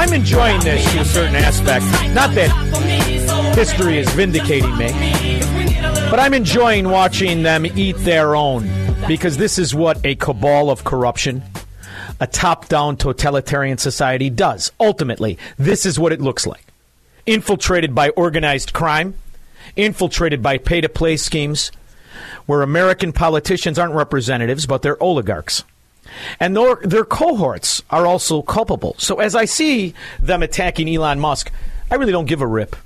I'm enjoying this to a certain aspect. Not that history is vindicating me, but I'm enjoying watching them eat their own because this is what a cabal of corruption, a top down totalitarian society does. Ultimately, this is what it looks like infiltrated by organized crime, infiltrated by pay to play schemes, where American politicians aren't representatives, but they're oligarchs. And their, their cohorts are also culpable. So as I see them attacking Elon Musk, I really don't give a rip.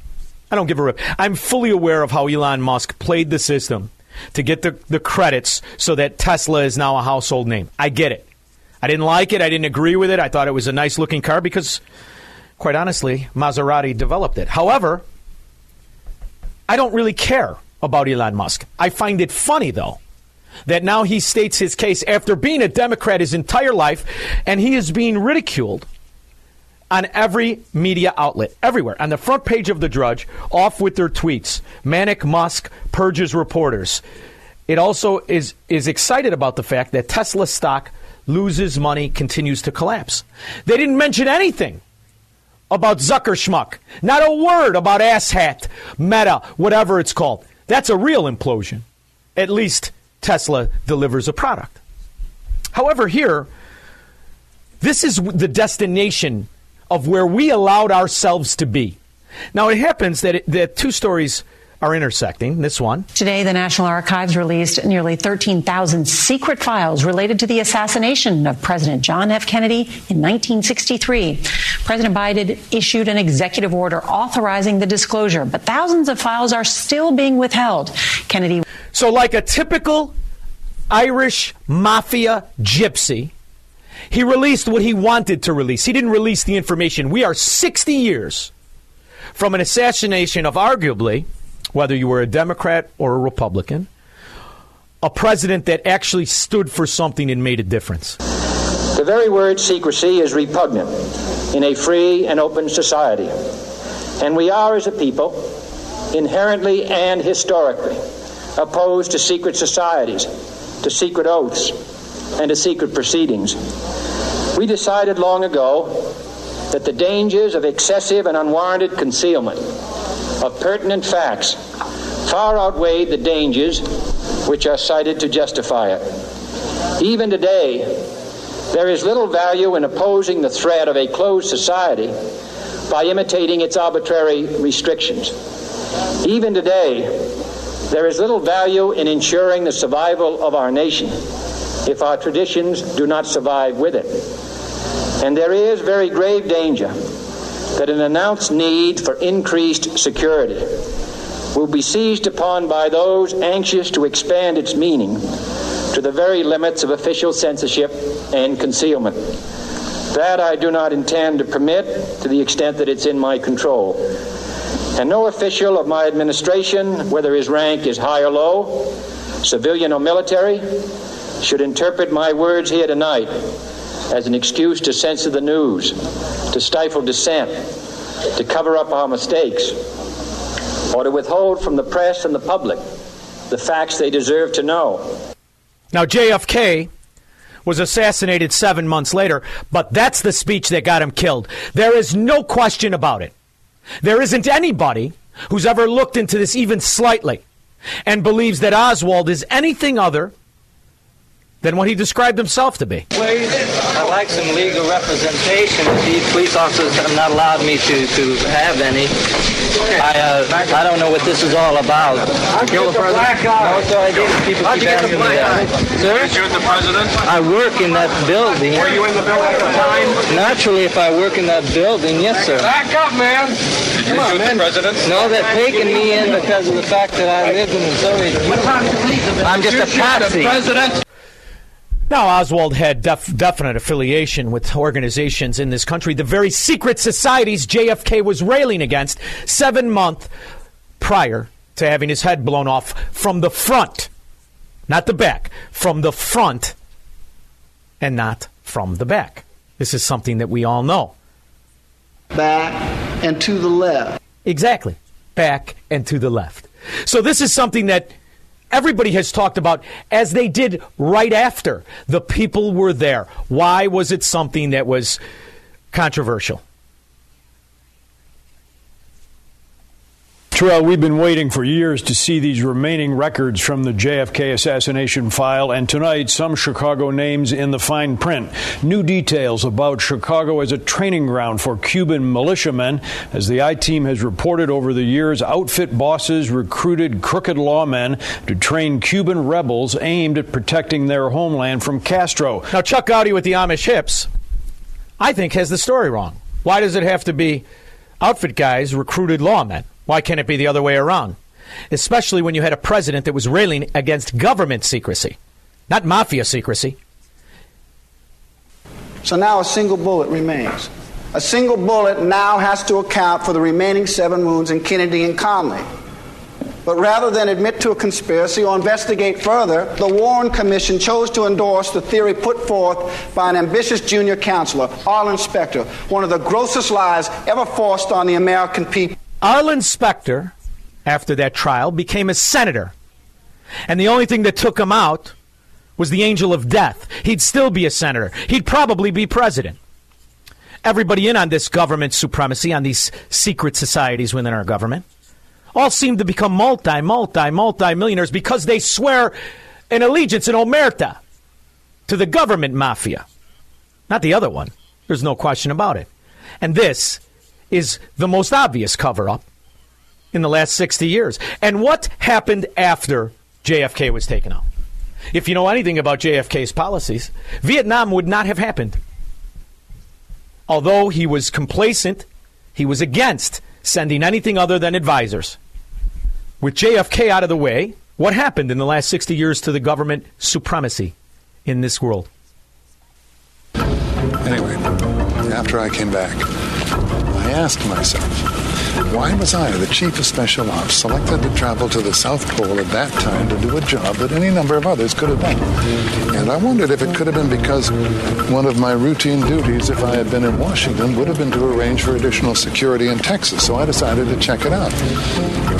I don't give a rip. I'm fully aware of how Elon Musk played the system to get the, the credits so that Tesla is now a household name. I get it. I didn't like it. I didn't agree with it. I thought it was a nice looking car because, quite honestly, Maserati developed it. However, I don't really care about Elon Musk. I find it funny, though, that now he states his case after being a Democrat his entire life, and he is being ridiculed on every media outlet, everywhere. On the front page of The Drudge, off with their tweets. Manic Musk purges reporters. It also is, is excited about the fact that Tesla stock loses money, continues to collapse. They didn't mention anything about Zucker Schmuck. Not a word about asshat, Meta, whatever it's called. That's a real implosion. At least Tesla delivers a product. However, here, this is the destination of where we allowed ourselves to be. Now, it happens that, it, that two stories are intersecting. This one. Today, the National Archives released nearly 13,000 secret files related to the assassination of President John F. Kennedy in 1963. President Biden issued an executive order authorizing the disclosure, but thousands of files are still being withheld. Kennedy. So, like a typical Irish mafia gypsy, he released what he wanted to release. He didn't release the information. We are 60 years from an assassination of arguably, whether you were a Democrat or a Republican, a president that actually stood for something and made a difference. The very word secrecy is repugnant in a free and open society. And we are, as a people, inherently and historically opposed to secret societies, to secret oaths, and to secret proceedings. We decided long ago that the dangers of excessive and unwarranted concealment of pertinent facts far outweighed the dangers which are cited to justify it. Even today, there is little value in opposing the threat of a closed society by imitating its arbitrary restrictions. Even today, there is little value in ensuring the survival of our nation if our traditions do not survive with it. And there is very grave danger that an announced need for increased security will be seized upon by those anxious to expand its meaning to the very limits of official censorship and concealment. That I do not intend to permit to the extent that it's in my control. And no official of my administration, whether his rank is high or low, civilian or military, should interpret my words here tonight as an excuse to censor the news, to stifle dissent, to cover up our mistakes, or to withhold from the press and the public the facts they deserve to know. Now, JFK was assassinated seven months later, but that's the speech that got him killed. There is no question about it. There isn't anybody who's ever looked into this even slightly and believes that Oswald is anything other than what he described himself to be. I'd like some legal representation. These police officers have not allowed me to, to have any. I uh, I don't know what this is all about. Kill the president. No, sir, I didn't. People How'd keep you get the black eye? Sir? Shoot the president? I work in that building. Were you in the building at the time? Naturally, if I work in that building, yes, sir. Back up, man. Did you Come on, shoot the president? No, they're taking me in because of the fact that I live in Missouri. I'm just a patsy. president. Now, Oswald had def- definite affiliation with organizations in this country, the very secret societies JFK was railing against seven months prior to having his head blown off from the front, not the back, from the front, and not from the back. This is something that we all know. back and to the left. Exactly. Back and to the left. So this is something that everybody has talked about as they did right after the people were there. Why was it something that was controversial? Terrell, we've been waiting for years to see these remaining records from the JFK assassination file, and tonight, some Chicago names in the fine print. New details about Chicago as a training ground for Cuban militiamen. As the I team has reported over the years, outfit bosses recruited crooked lawmen to train Cuban rebels aimed at protecting their homeland from Castro. Now, Chuck Goudie with the Amish hips, I think, has the story wrong. Why does it have to be outfit guys recruited lawmen? Why can't it be the other way around? Especially when you had a president that was railing against government secrecy, not mafia secrecy. So now a single bullet remains. A single bullet now has to account for the remaining seven wounds in Kennedy and Connally. But rather than admit to a conspiracy or investigate further, the Warren Commission chose to endorse the theory put forth by an ambitious junior counselor, Arlen Specter, one of the grossest lies ever forced on the American people. Arlen Specter, after that trial, became a senator. And the only thing that took him out was the angel of death. He'd still be a senator. He'd probably be president. Everybody in on this government supremacy, on these secret societies within our government, all seem to become multi, multi, multi millionaires because they swear an allegiance, an omerta, to the government mafia. Not the other one. There's no question about it. And this is the most obvious cover up in the last 60 years. And what happened after JFK was taken out? If you know anything about JFK's policies, Vietnam would not have happened. Although he was complacent, he was against sending anything other than advisors. With JFK out of the way, what happened in the last 60 years to the government supremacy in this world? Anyway, after I came back, I asked myself, why was I, the chief of special ops, selected to travel to the South Pole at that time to do a job that any number of others could have done? And I wondered if it could have been because one of my routine duties, if I had been in Washington, would have been to arrange for additional security in Texas. So I decided to check it out.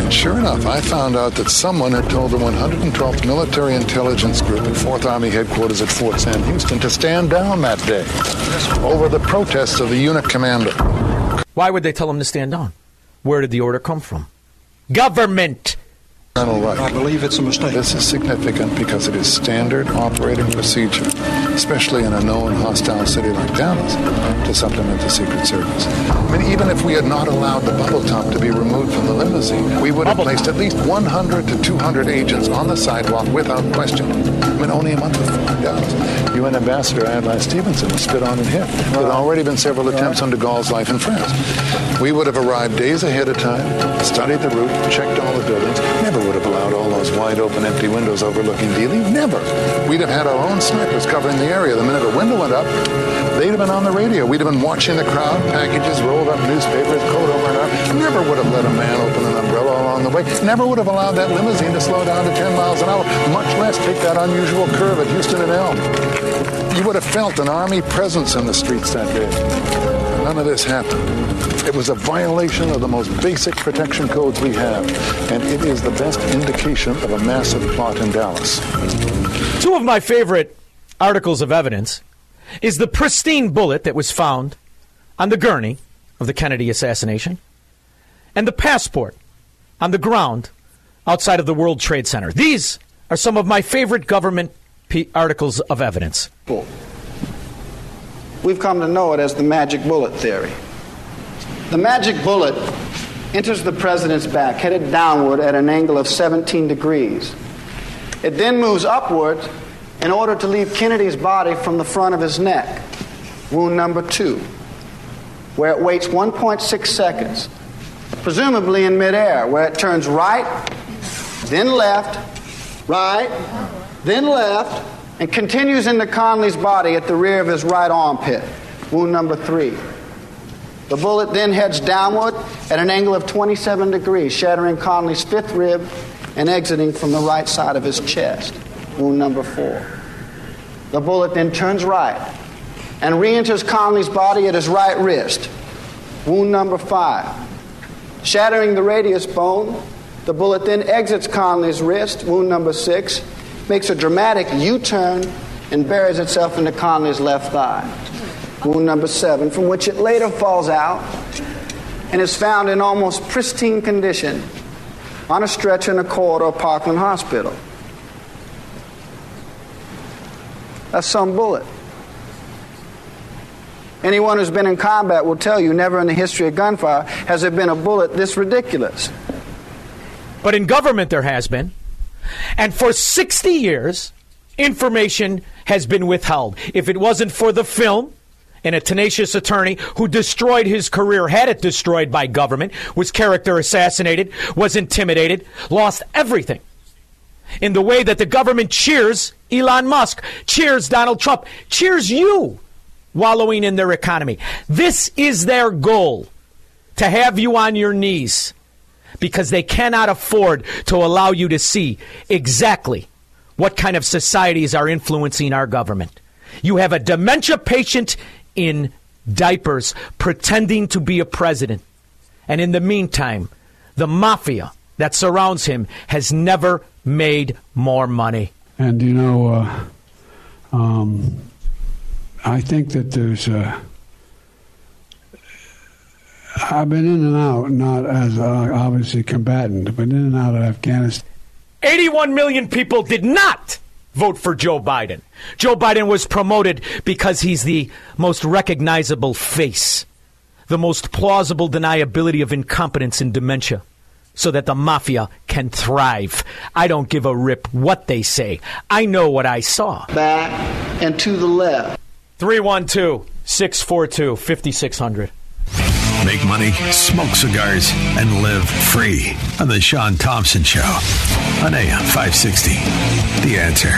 And sure enough, I found out that someone had told the 112th Military Intelligence Group at 4th Army Headquarters at Fort Sam Houston to stand down that day over the protests of the unit commander. Why would they tell him to stand down? Where did the order come from? Government. Wright. I believe it's a mistake. This is significant because it is standard operating procedure, especially in a known hostile city like Dallas, to supplement the Secret Service. I mean, even if we had not allowed the bubble top to be removed from the limousine, we would have placed at least 100 to 200 agents on the sidewalk without question. I mean, only a month before Dallas. UN Ambassador Adlai Stevenson was spit on and hit. There had already been several attempts on de Gaulle's life in France. We would have arrived days ahead of time, studied the route, checked all the buildings, never would have allowed all those wide open empty windows overlooking Dealey. Never. We'd have had our own snipers covering the area. The minute a window went up, they'd have been on the radio. We'd have been watching the crowd, packages rolled up, newspapers, coat over and up. Never would have let a man open an umbrella along the way. Never would have allowed that limousine to slow down to 10 miles an hour, much less take that unusual curve at Houston and Elm. You would have felt an army presence in the streets that day. None of this happened. It was a violation of the most basic protection codes we have, and it is the best indication of a massive plot in Dallas. Two of my favorite articles of evidence is the pristine bullet that was found on the gurney of the Kennedy assassination and the passport on the ground outside of the World Trade Center. These are some of my favorite government p- articles of evidence. We've come to know it as the magic bullet theory. The magic bullet enters the president's back, headed downward at an angle of 17 degrees. It then moves upward in order to leave Kennedy's body from the front of his neck, wound number two, where it waits 1.6 seconds, presumably in midair, where it turns right, then left, right, then left, and continues into Connally's body at the rear of his right armpit, wound number three. The bullet then heads downward at an angle of 27 degrees, shattering Connally's fifth rib and exiting from the right side of his chest, wound number four. The bullet then turns right and re enters Connally's body at his right wrist, wound number five. Shattering the radius bone, the bullet then exits Connally's wrist, wound number six, makes a dramatic U turn, and buries itself into Connally's left thigh, wound number seven, from which it later falls out and is found in almost pristine condition on a stretcher in a corridor of Parkland Hospital. That's some bullet. Anyone who's been in combat will tell you never in the history of gunfire has there been a bullet this ridiculous. But in government, there has been. And for 60 years, information has been withheld. If it wasn't for the film, and a tenacious attorney who destroyed his career, had it destroyed by government, was character assassinated, was intimidated, lost everything. In the way that the government cheers Elon Musk, cheers Donald Trump, cheers you wallowing in their economy. This is their goal to have you on your knees because they cannot afford to allow you to see exactly what kind of societies are influencing our government. You have a dementia patient in diapers pretending to be a president. And in the meantime, the mafia that surrounds him has never made more money. And you know, uh, um, I think that there's. Uh, I've been in and out, not as uh, obviously combatant, but in and out of Afghanistan. 81 million people did not vote for Joe Biden. Joe Biden was promoted because he's the most recognizable face, the most plausible deniability of incompetence and dementia, so that the mafia can thrive. I don't give a rip what they say. I know what I saw. Back and to the left. 312 642 5600. Make money, smoke cigars, and live free on The Sean Thompson Show on AM 560. The answer.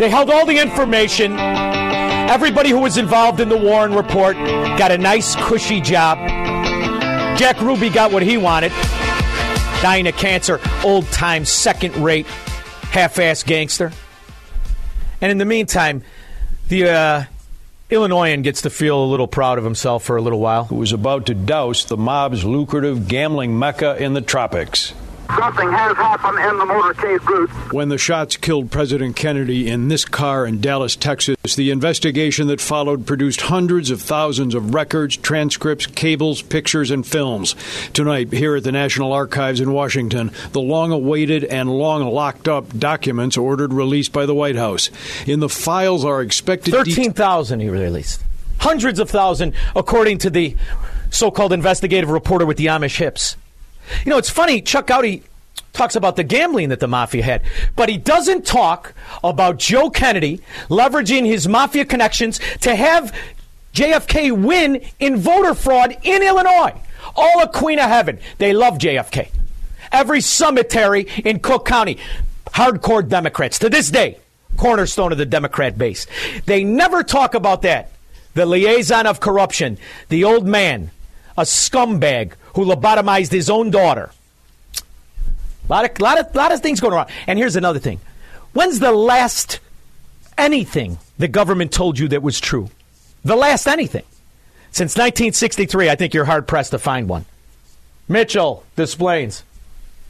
They held all the information. Everybody who was involved in the Warren report got a nice, cushy job. Jack Ruby got what he wanted dying of cancer, old time, second rate, half ass gangster. And in the meantime, the uh, Illinoisan gets to feel a little proud of himself for a little while. Who was about to douse the mob's lucrative gambling mecca in the tropics. Something has happened in the motorcade route. When the shots killed President Kennedy in this car in Dallas, Texas, the investigation that followed produced hundreds of thousands of records, transcripts, cables, pictures, and films. Tonight, here at the National Archives in Washington, the long awaited and long locked up documents ordered released by the White House. In the files are expected 13,000 he released. Hundreds of thousands, according to the so called investigative reporter with the Amish hips. You know, it's funny, Chuck Goudie talks about the gambling that the mafia had, but he doesn't talk about Joe Kennedy leveraging his mafia connections to have JFK win in voter fraud in Illinois. All a queen of heaven. They love JFK. Every cemetery in Cook County, hardcore Democrats to this day, cornerstone of the Democrat base. They never talk about that. The liaison of corruption, the old man, a scumbag who lobotomized his own daughter. A lot of, lot of, lot of things going on. And here's another thing. When's the last anything the government told you that was true? The last anything. Since 1963, I think you're hard pressed to find one. Mitchell, Des Plaines.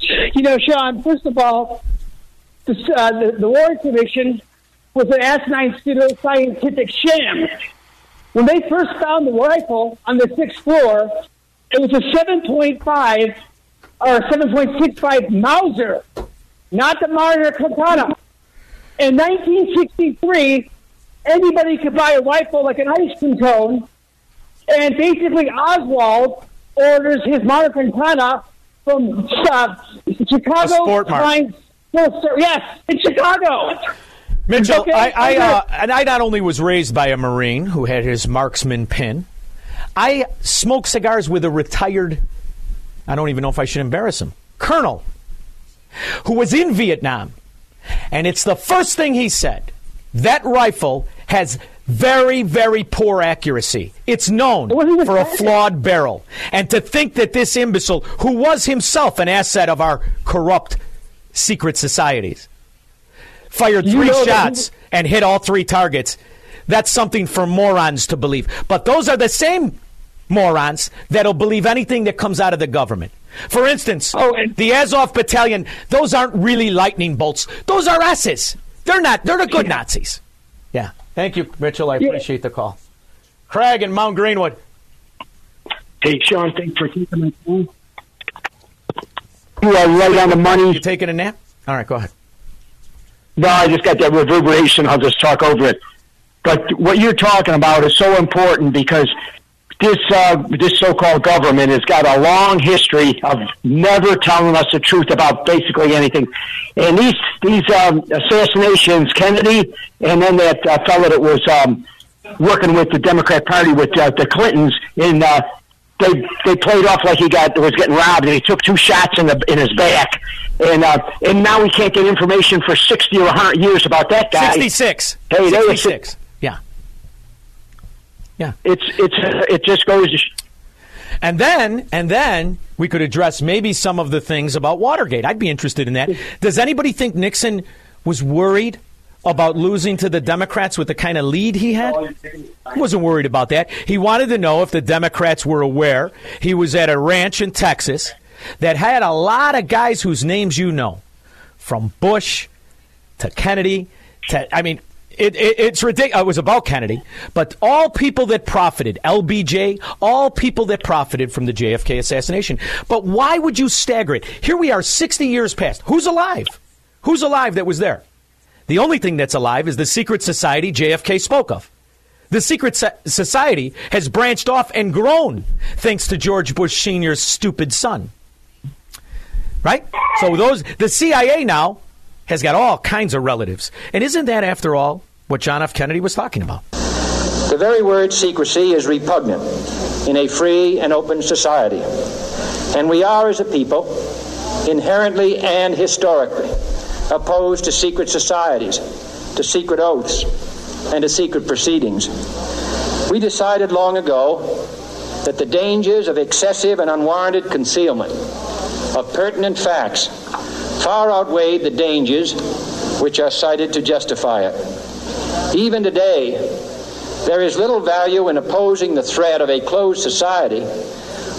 You know, Sean, first of all, the, uh, the, the Warren Commission was an asinine pseudo scientific sham. When they first found the rifle on the sixth floor, it was a 7.5 or 7.65 Mauser. not the Mannlicher-Carcano. In 1963, anybody could buy a rifle like an ice cream cone, and basically Oswald orders his Mannlicher-Carcano from uh, Chicago. Sport Mart. Yes, in Chicago. Mitchell, Okay, I, I, uh, and I not only was raised by a Marine who had his marksman pin, I smoked cigars with a retired, I don't even know if I should embarrass him, colonel who was in Vietnam. And it's the first thing he said. That rifle has very, very poor accuracy. It's known for a flawed barrel. And to think that this imbecile, who was himself an asset of our corrupt secret societies, fired You three know that shots and hit all three targets, that's something for morons to believe. But those are the same morons that'll believe anything that comes out of the government. For instance, oh, the Azov battalion, those aren't really lightning bolts. Those are S's. They're not, they're the good Nazis. Yeah. Thank you, Mitchell. I appreciate the call. Craig and Mount Greenwood. Hey, Sean, thanks for taking my call. You are right on the money. You taking a nap? All right, go ahead. No, I just got that reverberation. I'll just talk over it. But what you're talking about is so important because this uh, this so-called government has got a long history of never telling us the truth about basically anything. And these these um, assassinations, Kennedy, and then that uh, fellow that was um, working with the Democrat Party with uh, the Clintons in. Uh, they they played off like he got was getting robbed, and he took two shots in the in his back, and uh, and now we can't get information for sixty or hundred years about that guy. 66. Hey, 66. Yeah. Yeah. It's it's it just goes. Sh- And then, and then we could address maybe some of the things about Watergate. I'd be interested in that. Does anybody think Nixon was worried about losing to the Democrats with the kind of lead he had? He wasn't worried about that. He wanted to know if the Democrats were aware he was at a ranch in Texas that had a lot of guys whose names you know, from Bush to Kennedy to, I mean, it, it, it's ridiculous. It was about Kennedy, but all people that profited, LBJ, all people that profited from the JFK assassination. But why would you stagger it? Here we are, 60 years past. Who's alive? Who's alive that was there? The only thing that's alive is the secret society JFK spoke of. The secret so- society has branched off and grown thanks to George Bush Sr.'s stupid son. Right? So those the CIA now has got all kinds of relatives. And isn't that after all what John F. Kennedy was talking about? The very word secrecy is repugnant in a free and open society. And we are, as a people, inherently and historically opposed to secret societies, to secret oaths, and to secret proceedings. We decided long ago that the dangers of excessive and unwarranted concealment of pertinent facts far outweighed the dangers which are cited to justify it. Even today, there is little value in opposing the threat of a closed society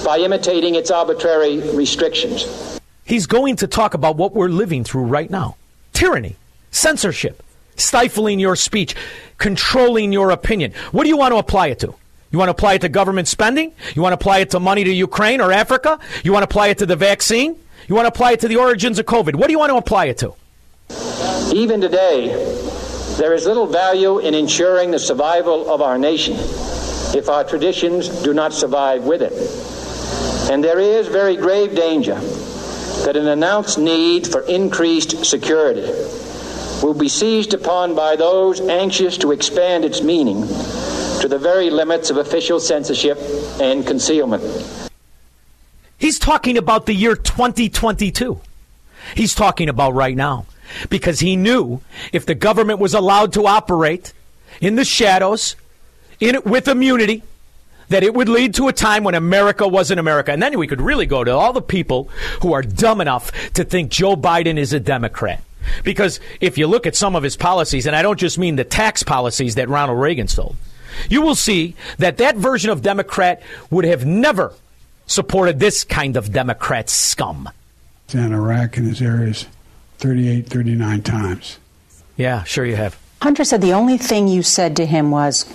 by imitating its arbitrary restrictions. He's going to talk about what we're living through right now tyranny, censorship, stifling your speech, controlling your opinion. What do you want to apply it to? You want to apply it to government spending? You want to apply it to money to Ukraine or Africa? You want to apply it to the vaccine? You want to apply it to the origins of COVID? What do you want to apply it to? Even today, there is little value in ensuring the survival of our nation if our traditions do not survive with it. And there is very grave danger that an announced need for increased security will be seized upon by those anxious to expand its meaning to the very limits of official censorship and concealment. He's talking about the year 2022. He's talking about right now because he knew if the government was allowed to operate in the shadows in with immunity that it would lead to a time when America wasn't America. And then we could really go to all the people who are dumb enough to think Joe Biden is a Democrat. Because if you look at some of his policies, and I don't just mean the tax policies that Ronald Reagan sold, you will see that that version of Democrat would have never supported this kind of Democrat scum. in Iraq and his areas 38, 39 times. Yeah, sure you have. Hunter said the only thing you said to him was,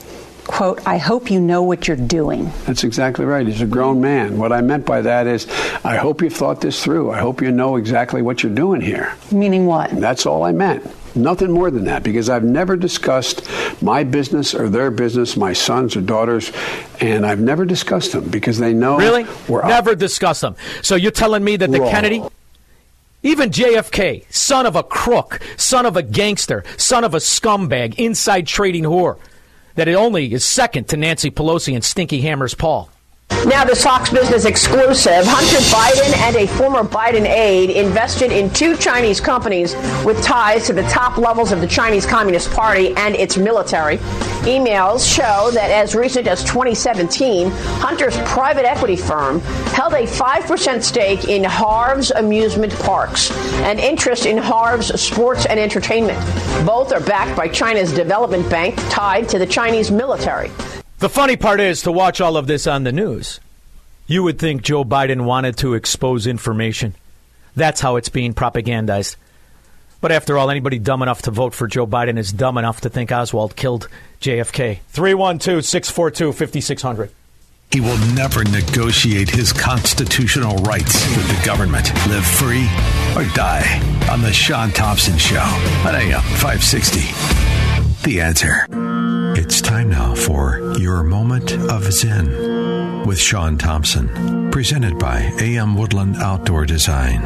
quote, I hope you know what you're doing. That's exactly right. He's a grown man. What I meant by that is, I hope you've thought this through. I hope you know exactly what you're doing here. Meaning what? That's all I meant. Nothing more than that, because I've never discussed my business or their business, my sons or daughters, and I've never discussed them because they know Really? we're up. Never discuss them. So you're telling me that the Wrong. Kennedy, even JFK, son of a crook, son of a gangster, son of a scumbag, inside trading whore, that it only is second to Nancy Pelosi and Stinky Hammers Paul. Now, the Fox Business exclusive Hunter Biden and a former Biden aide invested in two Chinese companies with ties to the top levels of the Chinese Communist Party and its military. Emails show that as recent as 2017, Hunter's private equity firm held a 5% stake in Harv's amusement parks and interest in Harv's sports and entertainment. Both are backed by China's development bank tied to the Chinese military. The funny part is to watch all of this on the news. You would think Joe Biden wanted to expose information. That's how it's being propagandized. But after all, anybody dumb enough to vote for Joe Biden is dumb enough to think Oswald killed JFK. 312 642 5600. He will never negotiate his constitutional rights with the government. Live free or die on The Sean Thompson Show on AM 560. The answer. It's time now for Your Moment of Zen with Sean Thompson, presented by AM Woodland Outdoor Design.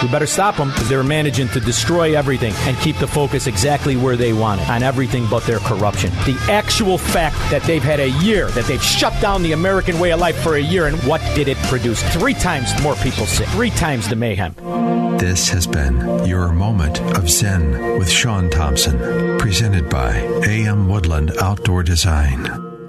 We better stop them because they're managing to destroy everything and keep the focus exactly where they want it on everything but their corruption. The actual fact that they've had a year, that they've shut down the American way of life for a year, and what did it produce? Three times more people sick, three times the mayhem. This has been Your Moment of Zen with Sean Thompson, presented by AM Woodland Outdoor Design.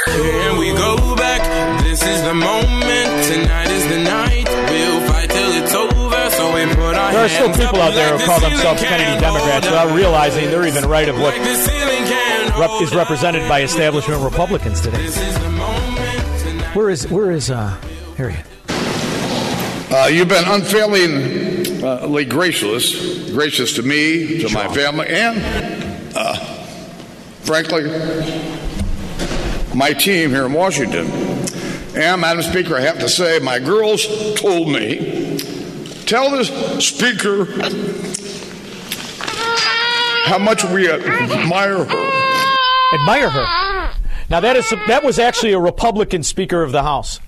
Here we go back. This is the moment. Tonight is the night. We'll fight till it's over. So we put our There are still people out there who call themselves Kennedy Democrats without realizing they're even right of what Like the ceiling can't rep- is represented by establishment Republicans today. Where is where is uh here he is. Uh, you've been unfailingly gracious, gracious to me, to my family, and uh, frankly, my team here in Washington. And, Madam Speaker, I have to say, my girls told me, tell the Speaker how much we admire her. Admire her. Now that is that was actually a Republican Speaker of the House.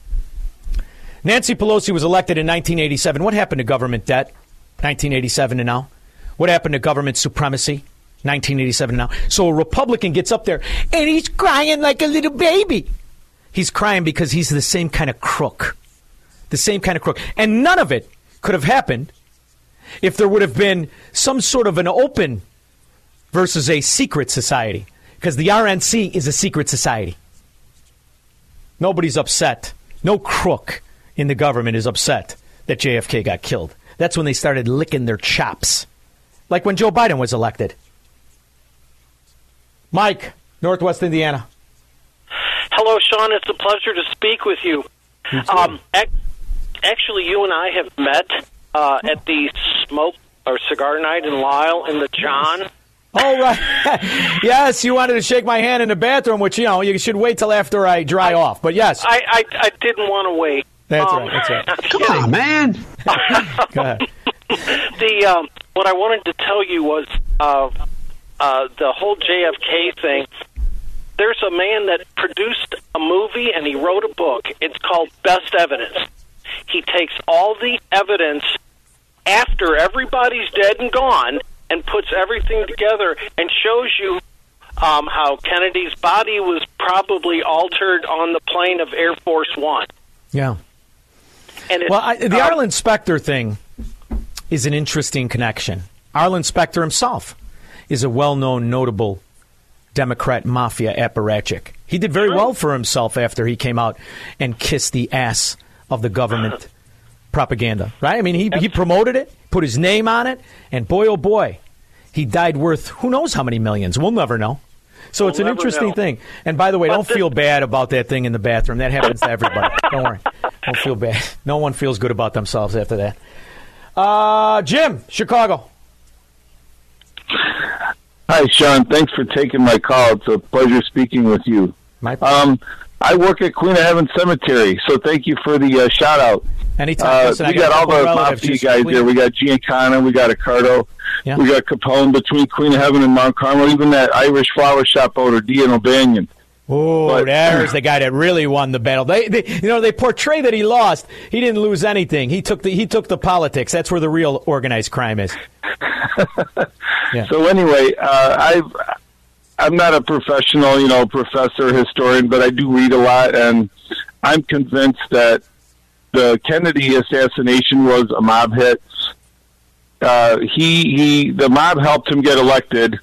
Nancy Pelosi was elected in 1987. What happened to government debt? 1987 and now. What happened to government supremacy? 1987 and now. So a Republican gets up there and he's crying like a little baby. He's crying because he's the same kind of crook. The same kind of crook. And none of it could have happened if there would have been some sort of an open versus a secret society. Because the RNC is a secret society. Nobody's upset. No crook in the government is upset that JFK got killed. That's when they started licking their chops. Like when Joe Biden was elected. Mike, Northwest Indiana. Hello, Sean. It's a pleasure to speak with you. Um, actually, you and I have met uh, at the smoke or cigar night in Lyle in the John. Oh, right. yes, you wanted to shake my hand in the bathroom, which, you know, you should wait till after I dry off. But yes. I, I, I didn't want to wait. That's Um, right. That's right. I'm Come kidding. on, man. Go ahead. the um, what I wanted to tell you was uh, uh, the whole JFK thing. There's a man that produced a movie and he wrote a book. It's called Best Evidence. He takes all the evidence after everybody's dead and gone and puts everything together and shows you um, how Kennedy's body was probably altered on the plane of Air Force One. Yeah. And Well, I, the um, Arlen Specter thing is an interesting connection. Arlen Specter himself is a well known, notable Democrat mafia apparatchik. He did very well for himself after he came out and kissed the ass of the government propaganda, right? I mean, he, he promoted it, put his name on it, and boy, oh boy, he died worth who knows how many millions. We'll never know. So it's an interesting know. thing. And by the way, But don't the- feel bad about that thing in the bathroom. That happens to everybody. don't worry. Don't feel bad. No one feels good about themselves after that. Uh, Jim, Chicago. Hi, Sean. Thanks for taking my call. It's a pleasure speaking with you. My Um, I work at Queen of Heaven Cemetery, so thank you for the uh, shout out. Anytime. Uh, Listen, I we got all the mafia guys there. We got Giancana, we got Accardo, Yeah. we got Capone between Queen of Heaven and Mount Carmel, even that Irish flower shop owner, Dean O'Banion. Oh, there's the guy that really won the battle. They, they, you know, they portray that he lost. He didn't lose anything. He took the he took the politics. That's where the real organized crime is. Yeah. So anyway, uh, I've I'm not a professional, you know, professor historian, but I do read a lot, and I'm convinced that the Kennedy assassination was a mob hit. Uh, he he, the mob helped him get elected,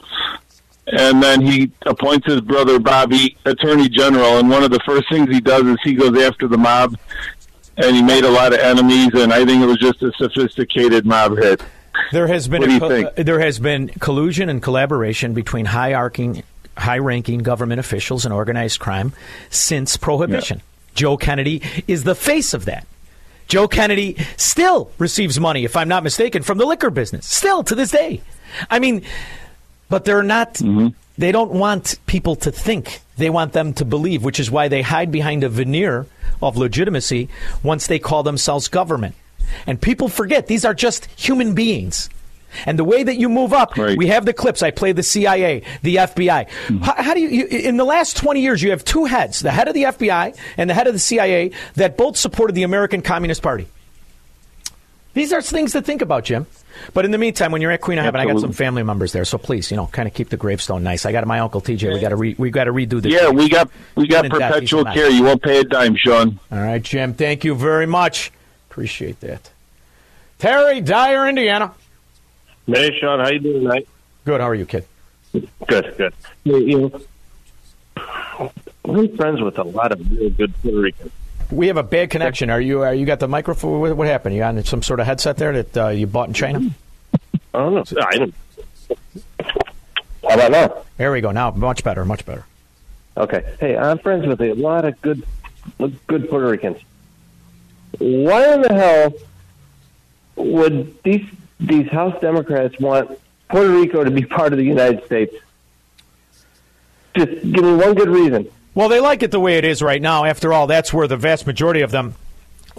and then he appoints his brother Bobby attorney general. And one of the first things he does is he goes after the mob, and he made a lot of enemies. And I think it was just a sophisticated mob hit. There has been a uh, there has been collusion and collaboration between high-arcing, high-ranking government officials and organized crime since prohibition. Joe Kennedy is the face of that. Joe Kennedy still receives money, if I'm not mistaken, from the liquor business. Still to this day. I mean, but they're not. Mm-hmm. They don't want people to think. They want them to believe, which is why they hide behind a veneer of legitimacy once they call themselves government. And people forget these are just human beings. And the way that you move up, we have the clips. I play the CIA, the FBI. Mm-hmm. How, how do you, you? In the last twenty years, you have two heads: the head of the FBI and the head of the CIA that both supported the American Communist Party. These are things to think about, Jim. But in the meantime, when you're at Queen of Heaven, I got some family members there, so please, you know, kind of keep the gravestone nice. I got my uncle TJ. We got to re- we got to redo the. Yeah, we got we got Even in death, perpetual care. You won't pay a dime, Sean. All right, Jim. Thank you very much. Appreciate that. Terry Dyer, Indiana. Hey, Sean, how you doing tonight? Good. How are you, kid? Good, good. You, you know, I'm friends with a lot of really good Puerto Ricans. We have a bad connection. Are you? Are you got the microphone? What, what happened? You on some sort of headset there that uh, you bought in China? I don't know. I don't. How about now? There we go. Now much better. Much better. Okay. Hey, I'm friends with a lot of good, good Puerto Ricans. Why in the hell would these these House Democrats want Puerto Rico to be part of the United States? Just give me one good reason. Well, they like it the way it is right now. After all, that's where the vast majority of them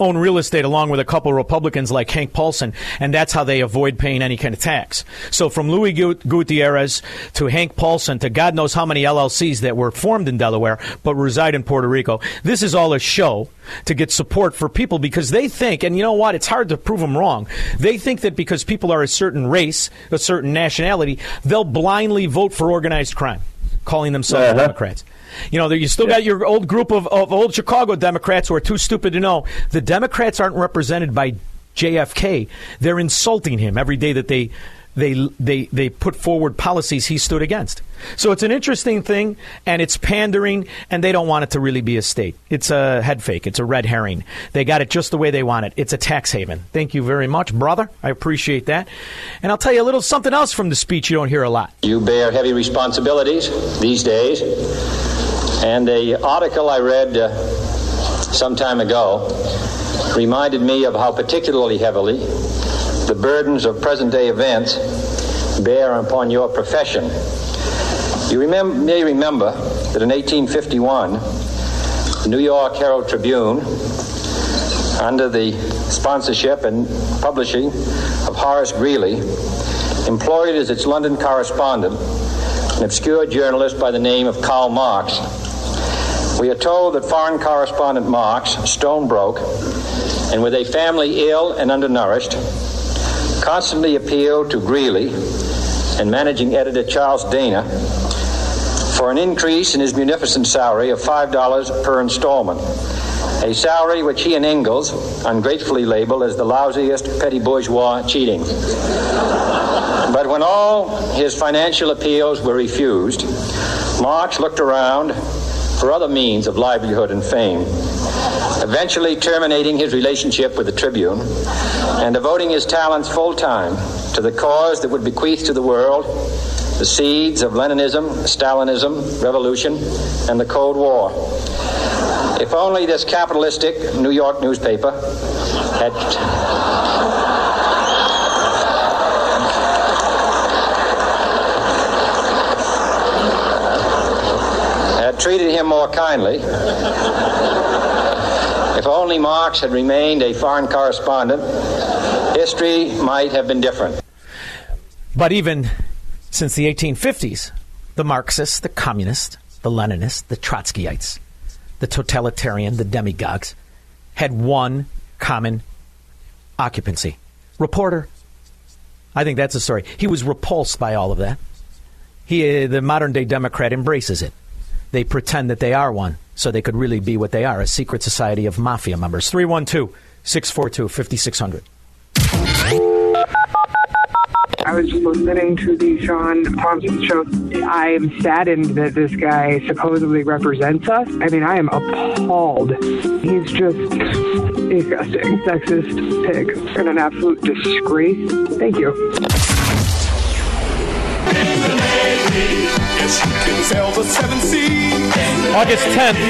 own real estate, along with a couple of Republicans like Hank Paulson, and that's how they avoid paying any kind of tax. So, from Louis Gu- Gutierrez to Hank Paulson to God knows how many LLCs that were formed in Delaware but reside in Puerto Rico, this is all a show to get support for people because they think, and you know what? It's hard to prove them wrong. They think that because people are a certain race, a certain nationality, they'll blindly vote for organized crime, calling themselves Uh-huh. Democrats. You know, you still got your old group of, of old Chicago Democrats who are too stupid to know the Democrats aren't represented by JFK. They're insulting him every day that they they they they put forward policies he stood against. So it's an interesting thing, and it's pandering, and they don't want it to really be a state. It's a head fake. It's a red herring. They got it just the way they want it. It's a tax haven. Thank you very much, brother. I appreciate that. And I'll tell you a little something else from the speech you don't hear a lot. You bear heavy responsibilities these days. And a article I read uh, some time ago reminded me of how particularly heavily the burdens of present day events bear upon your profession. You remem- may remember that in 1851, the New York Herald Tribune, under the sponsorship and publishing of Horace Greeley, employed as its London correspondent an obscure journalist by the name of Karl Marx. We are told that foreign correspondent Marx, stone broke, and with a family ill and undernourished, constantly appealed to Greeley and managing editor Charles Dana for an increase in his munificent salary of $5 per installment, a salary which he and Engels ungratefully labeled as the lousiest petty bourgeois cheating. But when all his financial appeals were refused, Marx looked around for other means of livelihood and fame, eventually terminating his relationship with the Tribune and devoting his talents full time to the cause that would bequeath to the world the seeds of Leninism, Stalinism, revolution, and the Cold War. If only this capitalistic New York newspaper had treated him more kindly. If only Marx had remained a foreign correspondent, history might have been different. But even since the 1850s, the Marxists, the communists, the Leninists, the Trotskyites, the totalitarian, the demagogues, had one common occupancy reporter. I think that's the story. He was repulsed by all of that. He, the modern day Democrat embraces it. They pretend that they are one, so they could really be what they are a secret society of mafia members. 312 642 5600. I was listening to the Sean Thompson show. I am saddened that this guy supposedly represents us. I mean, I am appalled. He's just disgusting, sexist pig, and an absolute disgrace. Thank you. August 10th,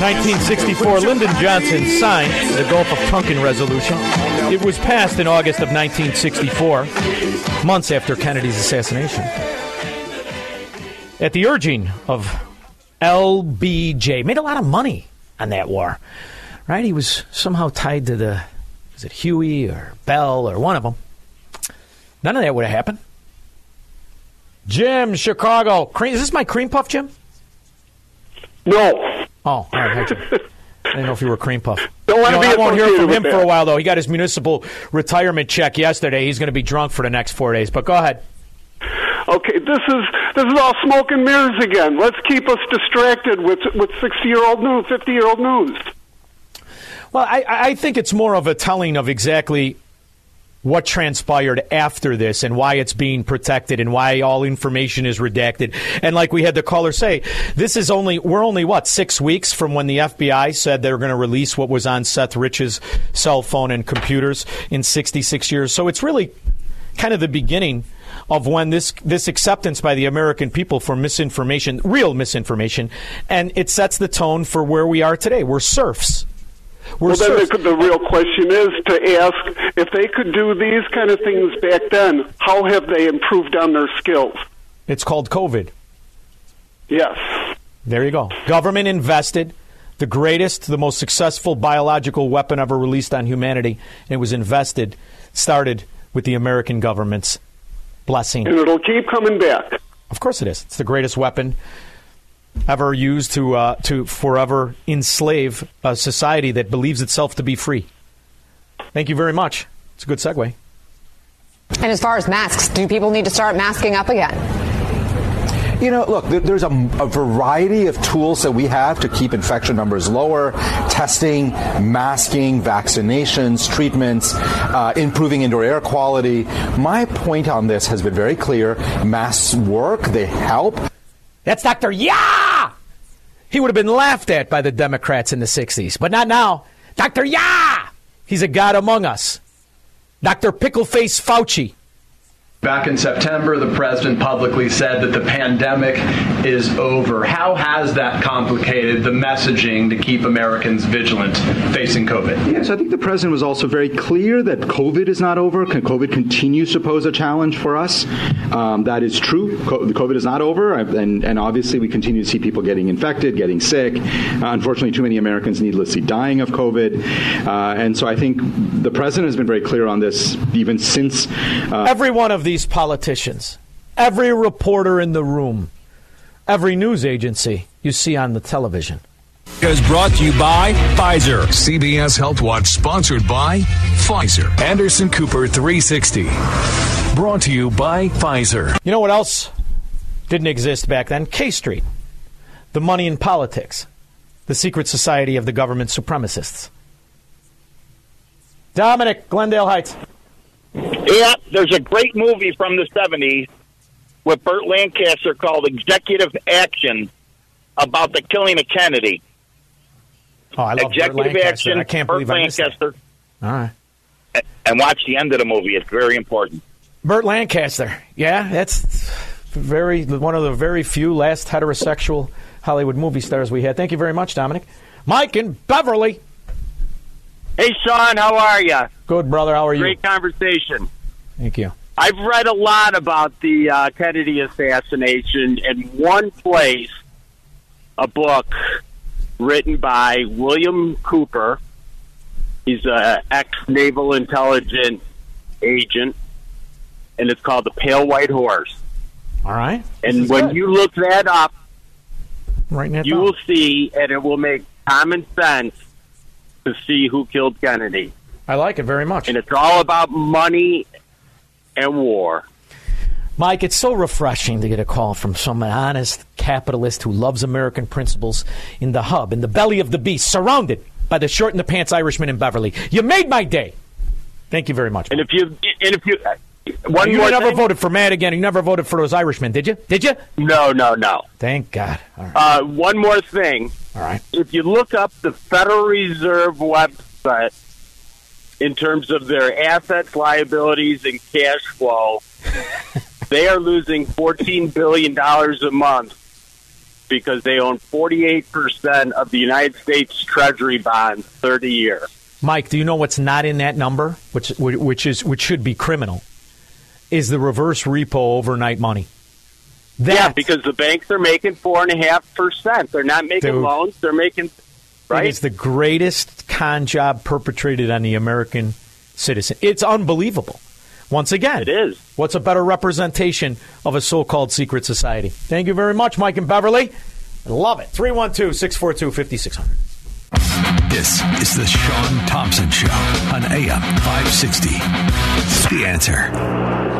1964, Lyndon Johnson signed the Gulf of Tonkin Resolution. It was passed in August of 1964, months after Kennedy's assassination. At the urging of LBJ, made a lot of money on that war, right? He was somehow tied to the, was it Huey or Bell or one of them? None of that would have happened. Jim, Chicago. Cream, is this my cream puff, Jim? No. Oh, all right. I didn't know if you were cream puff. Don't wanna You know, be I won't hear from him that. for a while, though. He got his municipal retirement check yesterday. He's going to be drunk for the next four days. But go ahead. Okay, this is this is all smoke and mirrors again. Let's keep us distracted with with sixty year old news, fifty year old news. Well, I, I think it's more of a telling of exactly what transpired after this and why it's being protected and why all information is redacted. And like we had the caller say, this is only, we're only what, six weeks from when the FBI said they were going to release what was on Seth Rich's cell phone and computers in 66 years. So it's really kind of the beginning of when this this acceptance by the American people for misinformation, real misinformation, and it sets the tone for where we are today. We're serfs. We're well, then the, the real question is to ask if they could do these kind of things back then. How have they improved on their skills? It's called COVID. Yes. There you go. Government invested the greatest, the most successful biological weapon ever released on humanity. And it was invested, started with the American government's blessing. And it'll keep coming back. Of course it is. It's the greatest weapon ever used to uh, to forever enslave a society that believes itself to be free. Thank you very much. It's a good segue. And as far as masks, do people need to start masking up again? You know, look, there's a, a variety of tools that we have to keep infection numbers lower testing, masking, vaccinations, treatments, uh, improving indoor air quality. My point on this has been very clear masks work, they help. That's Dr. Yeah! He would have been laughed at by the Democrats in the 60s, but not now. Dr. Yeah! He's a god among us. Dr. Pickleface Fauci. Back in September, the president publicly said that the pandemic is over. How has that complicated the messaging to keep Americans vigilant facing COVID? Yes, I think the president was also very clear that COVID is not over. Con- COVID continues to pose a challenge for us. Um, that is true. The COVID is not over, and, and obviously we continue to see people getting infected, getting sick. Uh, unfortunately, too many Americans needlessly dying of COVID. Uh, and so I think the president has been very clear on this even since. Uh, Every one of these politicians, every reporter in the room, every news agency you see on the television. Is brought to you by Pfizer. CBS Health Watch sponsored by Pfizer. Anderson Cooper 360. Brought to you by Pfizer. You know what else didn't exist back then? K Street. The money in politics. The secret society of the government supremacists. Dominic, Glendale Heights. Yeah, there's a great movie from the 70s with Burt Lancaster called Executive Action about the killing of Kennedy. Oh, I love Burt Executive Lancaster. Action, I can't Burt believe I missed that. Lancaster. All right. And watch the end of the movie. It's very important. Burt Lancaster. Yeah, that's very one of the very few last heterosexual Hollywood movie stars we had. Thank you very much, Dominic. Mike in Beverly. Hey, Sean, how are you? Good, brother. How are you? Great conversation. Thank you. I've read a lot about the uh, Kennedy assassination, and one place a book written by William Cooper. He's a ex naval intelligence agent, and it's called The Pale White Horse. All right. And when you look that up, right that you down. will see, and it will make common sense to see who killed Kennedy. I like it very much. And it's all about money and war. Mike, it's so refreshing to get a call from some honest capitalist who loves American principles in the hub, in the belly of the beast, surrounded by the short and the pants Irishman in Beverly. You made my day. Thank you very much. And if you, and if you, uh, one you more never thing? voted for Madigan. You never voted for those Irishmen, did you? Did you? No, no, no. Thank God. Right. Uh, one more thing. All right. If you look up the Federal Reserve website in terms of their assets, liabilities, and cash flow, they are losing $14 billion a month because they own 48% of the United States Treasury bonds 30 year. Mike, do you know what's not in that number, which which is which should be criminal, is the reverse repo overnight money. Yeah, because the banks are making four and a half percent. They're not making Dude. loans. They're making right. It's the greatest con job perpetrated on the American citizen. It's unbelievable. Once again, it is. What's a better representation of a so-called secret society? Thank you very much, Mike and Beverly. I love it. 312 642 5600. This is the Sean Thompson Show on AM 560. The answer.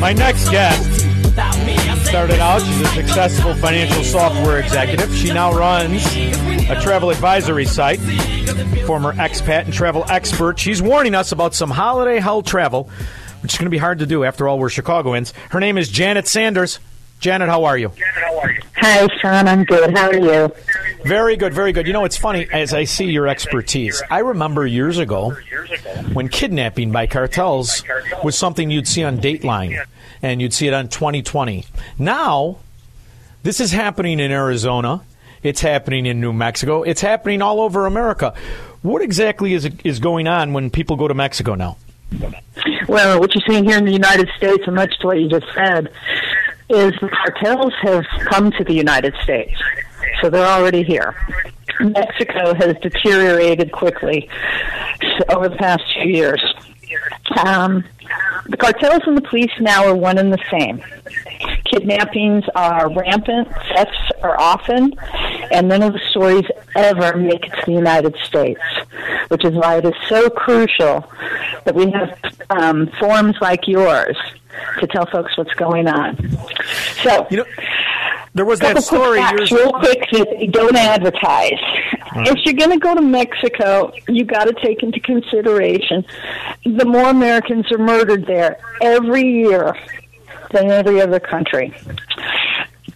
My next guest started out, she's a successful financial software executive. She now runs a travel advisory site, former expat and travel expert. She's warning us about some holiday hell travel, which is going to be hard to do. After all, we're Chicagoans. Her name is Janet Sanders. Janet, how are you? Hi, Sean. I'm good. How are you? Very good, very good. You know, it's funny as I see your expertise. I remember years ago when kidnapping by cartels was something you'd see on Dateline and you'd see it on 2020. Now, this is happening in Arizona. It's happening in New Mexico. It's happening all over America. What exactly is is going on when people go to Mexico now? Well, what you're seeing here in the United States, and much to what you just said, is the cartels have come to the United States. So they're already here. Mexico has deteriorated quickly over the past few years. Um, the cartels and the police now are one and the same. Kidnappings are rampant, thefts are often, and none of the stories ever make it to the United States, which is why it is so crucial that we have um, forums like yours to tell folks what's going on. So, you know, there was that story facts real quick that don't advertise. Right. If you're going to go to Mexico, you got to take into consideration the more Americans are murdered there every year than every other country.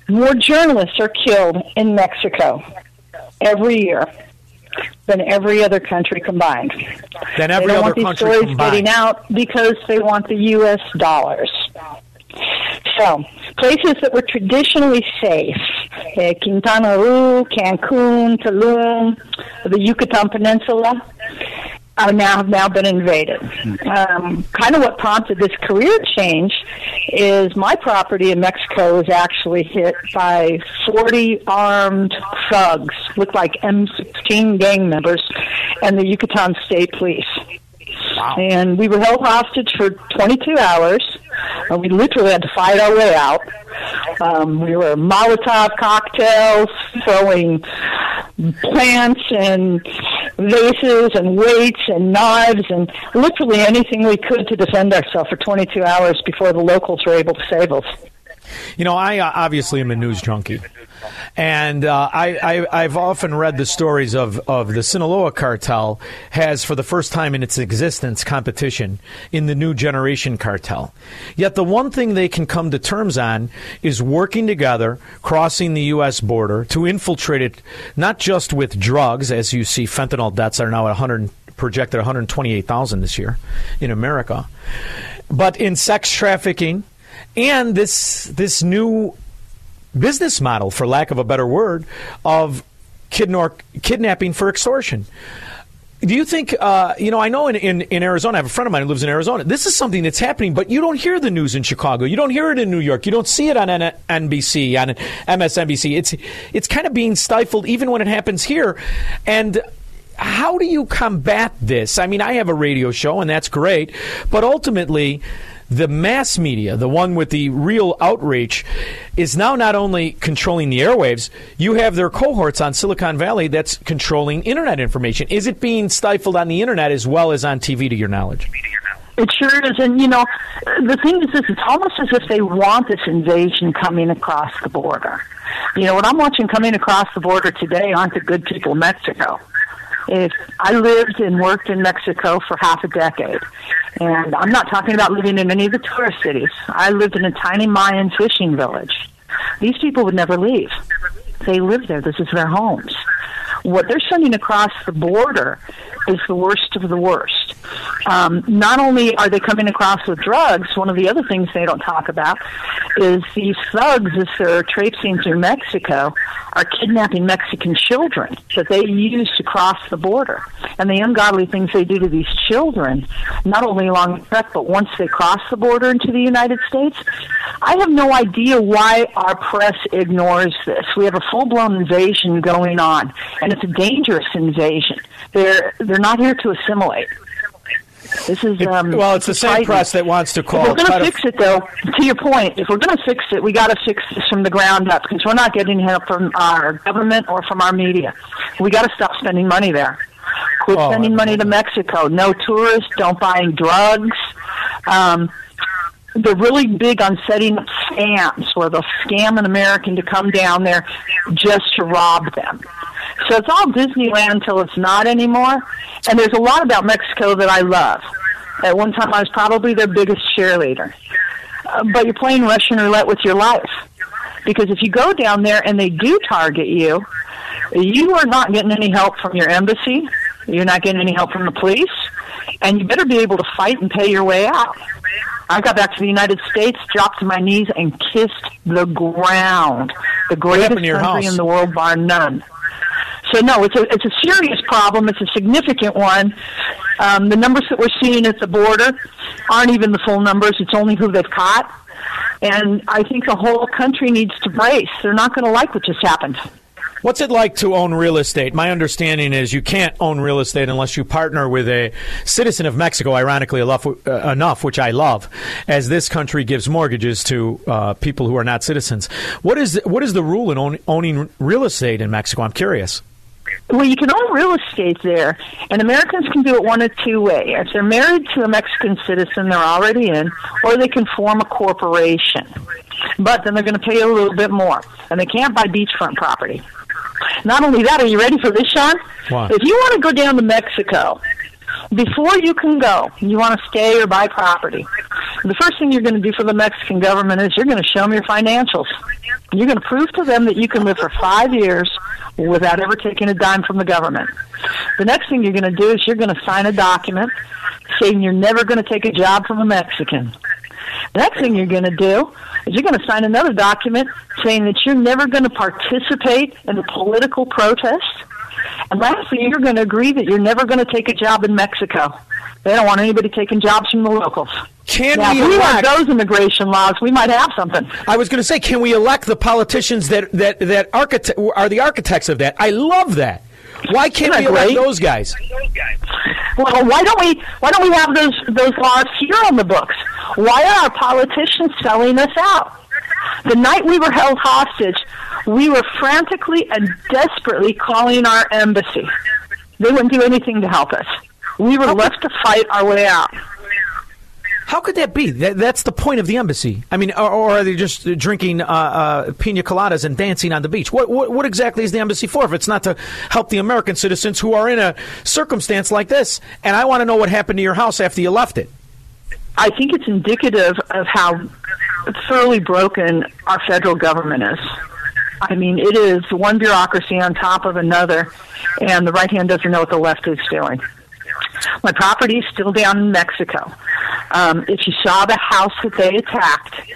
More journalists are killed in Mexico every year than every other country combined. Than every they don't other want these country stories combined. getting out because they want the U.S. dollars. So, places that were traditionally safe, uh, Quintana Roo, Cancun, Tulum, the Yucatan Peninsula, are now have now been invaded. Um, kind of what prompted this career change is my property in Mexico was actually hit by 40 armed thugs, looked like M16 gang members, and the Yucatan State Police. And we were held hostage for 22 hours. And we literally had to fight our way out. Um, we were Molotov cocktails, throwing plants and vases and weights and knives and literally anything we could to defend ourselves for 22 hours before the locals were able to save us. You know, I uh, obviously am a news junkie. And uh, I, I, have often read the stories of, of the Sinaloa cartel has, for the first time in its existence, competition in the new generation cartel. Yet the one thing they can come to terms on is working together, crossing the U.S. border to infiltrate it, not just with drugs, as you see fentanyl deaths are now at 100, projected 128,000 this year in America, but in sex trafficking and this this new business model, for lack of a better word, of kidnapping for extortion. Do you think, uh, you know, I know in, in, in, Arizona, I have a friend of mine who lives in Arizona. This is something that's happening, but you don't hear the news in Chicago. You don't hear it in New York. You don't see it on N- NBC, on MSNBC. It's, it's kind of being stifled even when it happens here. And how do you combat this? I mean, I have a radio show, and that's great, but ultimately, the mass media, the one with the real outreach, is now not only controlling the airwaves, you have their cohorts on Silicon Valley that's controlling internet information. Is it being stifled on the internet as well as on TV, to your knowledge? It sure is. And, you know, the thing is this it's almost as if they want this invasion coming across the border. You know, what I'm watching coming across the border today aren't the good people of Mexico. If I lived and worked in Mexico for half a decade, and I'm not talking about living in any of the tourist cities. I lived in a tiny Mayan fishing village. These people would never leave. They live there. This is their homes. What they're sending across the border is the worst of the worst. Um, not only are they coming across with drugs, one of the other things they don't talk about is these thugs, as they're traipsing through Mexico, are kidnapping Mexican children that they use to cross the border. And the ungodly things they do to these children, not only along the trek, but once they cross the border into the United States, I have no idea why our press ignores this. We have a full blown invasion going on, and it's a dangerous invasion. They're they're not here to assimilate. This is um, well, it's the same press that wants to call. If we're going to fix it, though, to your point, if we're going to fix it, we got to fix this from the ground up because we're not getting help from our government or from our media. We got to stop spending money there. Quit Oh, spending money to Mexico. No tourists. Don't buying drugs. Um, they're really big on setting up scams where they'll scam an American to come down there just to rob them. So it's all Disneyland until it's not anymore. And there's a lot about Mexico that I love. At one time, I was probably their biggest cheerleader. Uh, but you're playing Russian roulette with your life. Because if you go down there and they do target you, you are not getting any help from your embassy. You're not getting any help from the police. And you better be able to fight and pay your way out. I got back to the United States, dropped to my knees, and kissed the ground. The greatest happened to your country house? in the world, bar none. So no, it's a it's a serious problem. It's a significant one. Um, the numbers that we're seeing at the border aren't even the full numbers. It's only who they've caught, and I think the whole country needs to brace. They're not going to like what just happened. What's it like to own real estate? My understanding is you can't own real estate unless you partner with a citizen of Mexico, ironically enough, uh, which I love, as this country gives mortgages to uh, people who are not citizens. What is, what is the rule in own, owning real estate in Mexico? I'm curious. Well, you can own real estate there, and Americans can do it one of two ways. If they're married to a Mexican citizen, they're already in, or they can form a corporation. But then they're going to pay a little bit more, and they can't buy beachfront property. Not only that, are you ready for this, Sean? What? If you want to go down to Mexico, before you can go, you want to stay or buy property. The first thing you're going to do for the Mexican government is you're going to show them your financials. You're going to prove to them that you can live for five years without ever taking a dime from the government. The next thing you're going to do is you're going to sign a document saying you're never going to take a job from a Mexican. Next thing you're going to do is you're going to sign another document saying that you're never going to participate in a political protest. And lastly, you're going to agree that you're never going to take a job in Mexico. They don't want anybody taking jobs from the locals. Can now, we if we elect- those immigration laws, we might have something. I was going to say, can we elect the politicians that that that architect are the architects of that? I love that. Why can't we elect those guys? Well, why don't we why don't we have those those laws here on the books? Why are our politicians selling us out? The night we were held hostage, we were frantically and desperately calling our embassy. They wouldn't do anything to help us. We were left to fight our way out. How could that be? That, that's the point of the embassy. I mean, or, or are they just drinking uh, uh, pina coladas and dancing on the beach? What, what, what exactly is the embassy for if it's not to help the American citizens who are in a circumstance like this? And I want to know what happened to your house after you left it. I think it's indicative of how thoroughly broken our federal government is. I mean, it is one bureaucracy on top of another, and the right hand doesn't know what the left is doing. My property is still down in Mexico. Um, if you saw the house that they attacked,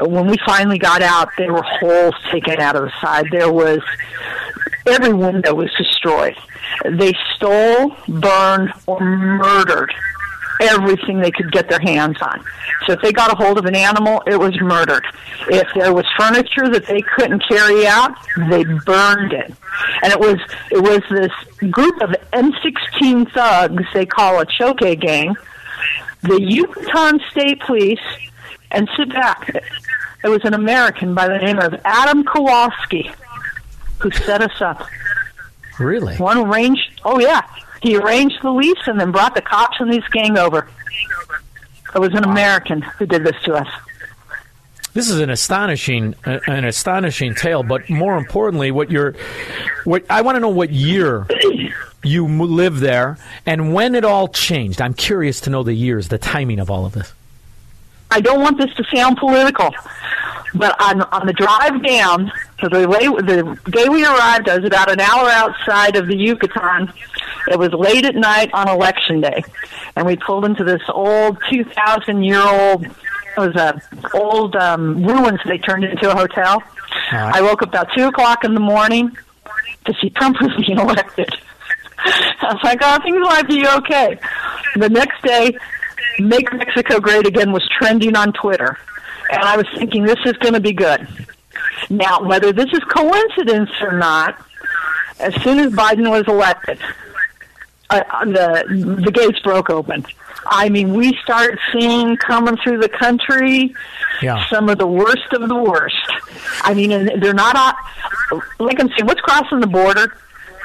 when we finally got out, there were holes taken out of the side. There was every window was destroyed. They stole, burned, or murdered everything they could get their hands on. So if they got a hold of an animal, it was murdered. If there was furniture that they couldn't carry out, they burned it. And it was it was this group of M16 thugs they call a choke gang, the Yucatan State Police, and sit back. It was an American by the name of Adam Kowalski who set us up. Really? One arranged. Oh yeah, he arranged the lease and then brought the cops and these gang over. It was an American who did this to us. This is an astonishing, uh, an astonishing tale. But more importantly, what you're, what I want to know what year you lived there and when it all changed. I'm curious to know the years, the timing of all of this. I don't want this to sound political, but on on the drive down, so the, way, the day we arrived, I was about an hour outside of the Yucatan. It was late at night on election day, and we pulled into this old 2,000 year old. It was a old um, ruins they turned into a hotel. I woke up about two o'clock in the morning to see Trump was being elected. I was like, oh, things might be okay. The next day, Make Mexico Great Again was trending on Twitter. And I was thinking, this is going to be good. Now, whether this is coincidence or not, as soon as Biden was elected, uh, the the gates broke open. I mean, we start seeing coming through the country Yeah. some of the worst of the worst. I mean, and they're not uh, like I'm saying. What's crossing the border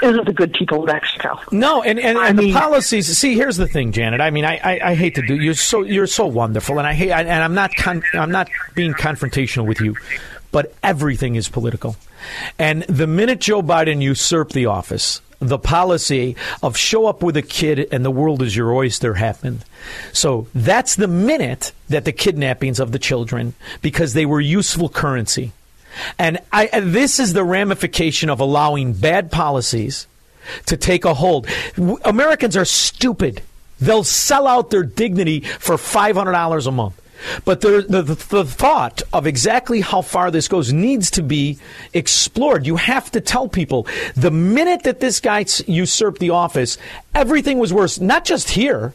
isn't the good people of Mexico. No, and and, and the policies. See, here's the thing, Janet. I mean, I, I, I hate to do. You're so you're so wonderful, and I hate. And I'm not con, I'm not being confrontational with you, but everything is political. And the minute Joe Biden usurped the office, the policy of show up with a kid and the world is your oyster happened. So that's the minute that the kidnappings of the children, because they were useful currency. And I, and this is the ramification of allowing bad policies to take a hold. Americans are stupid. They'll sell out their dignity for $500 a month. But the, the, the thought of exactly how far this goes needs to be explored. You have to tell people the minute that this guy usurped the office, everything was worse, not just here,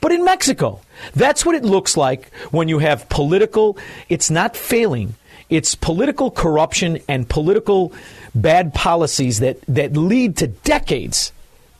but in Mexico. That's what it looks like when you have political, it's not failing. It's political corruption and political bad policies that, that lead to decades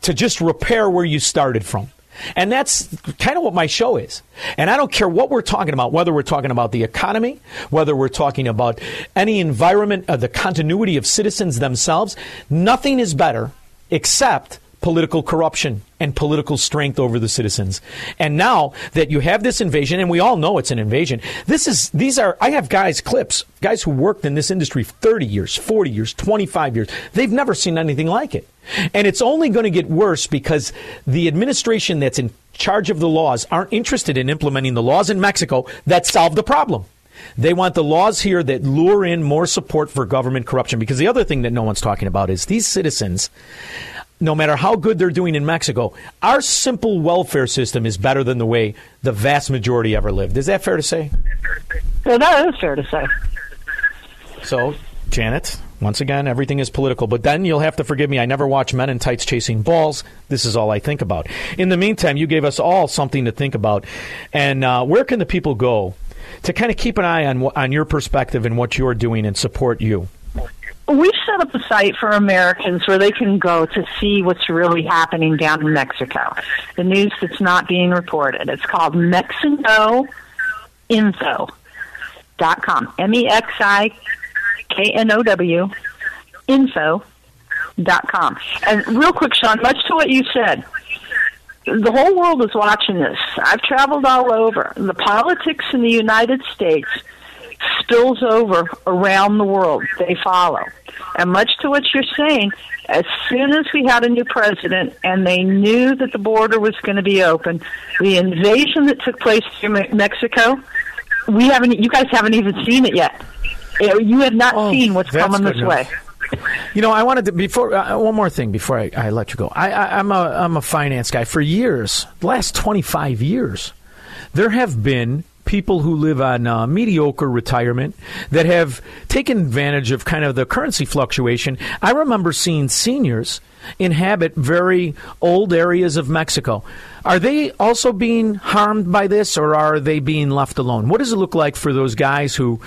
to just repair where you started from. And that's kind of what my show is. And I don't care what we're talking about, whether we're talking about the economy, whether we're talking about any environment, uh, the continuity of citizens themselves. Nothing is better except political corruption and political strength over the citizens. And now that you have this invasion, and we all know it's an invasion, this is these are I have guys clips, guys who worked in this industry 30 years, 40 years, 25 years. They've never seen anything like it. And it's only going to get worse because the administration that's in charge of the laws aren't interested in implementing the laws in Mexico that solve the problem. They want the laws here that lure in more support for government corruption. Because the other thing that no one's talking about is these citizens, no matter how good they're doing in Mexico, our simple welfare system is better than the way the vast majority ever lived. Is that fair to say? So that is fair to say. So, Janet, once again, everything is political. But then you'll have to forgive me. I never watch men in tights chasing balls. This is all I think about. In the meantime, you gave us all something to think about. And uh, where can the people go to kind of keep an eye on on your perspective and what you're doing and support you? Set up a site for Americans where they can go to see what's really happening down in Mexico. The news that's not being reported. It's called MexiKnowInfo.com. M E X I K N O W info.com. And real quick, Sean, much to what you said, the whole world is watching this. I've traveled all over. The politics in the United States spills over around the world. They follow. And much to what you're saying, as soon as we had a new president and they knew that the border was going to be open, the invasion that took place through Mexico, we haven't. You guys haven't even seen it yet. Uh, You have not seen what's coming this news. way. You know, I wanted to before uh, one more thing before I, I let you go. I, I'm a I'm a finance guy for years. The last 25 years, there have been people who live on uh, mediocre retirement that have taken advantage of kind of the currency fluctuation. I remember seeing seniors inhabit very old areas of Mexico. Are they also being harmed by this, or are they being left alone? What does it look like for those guys who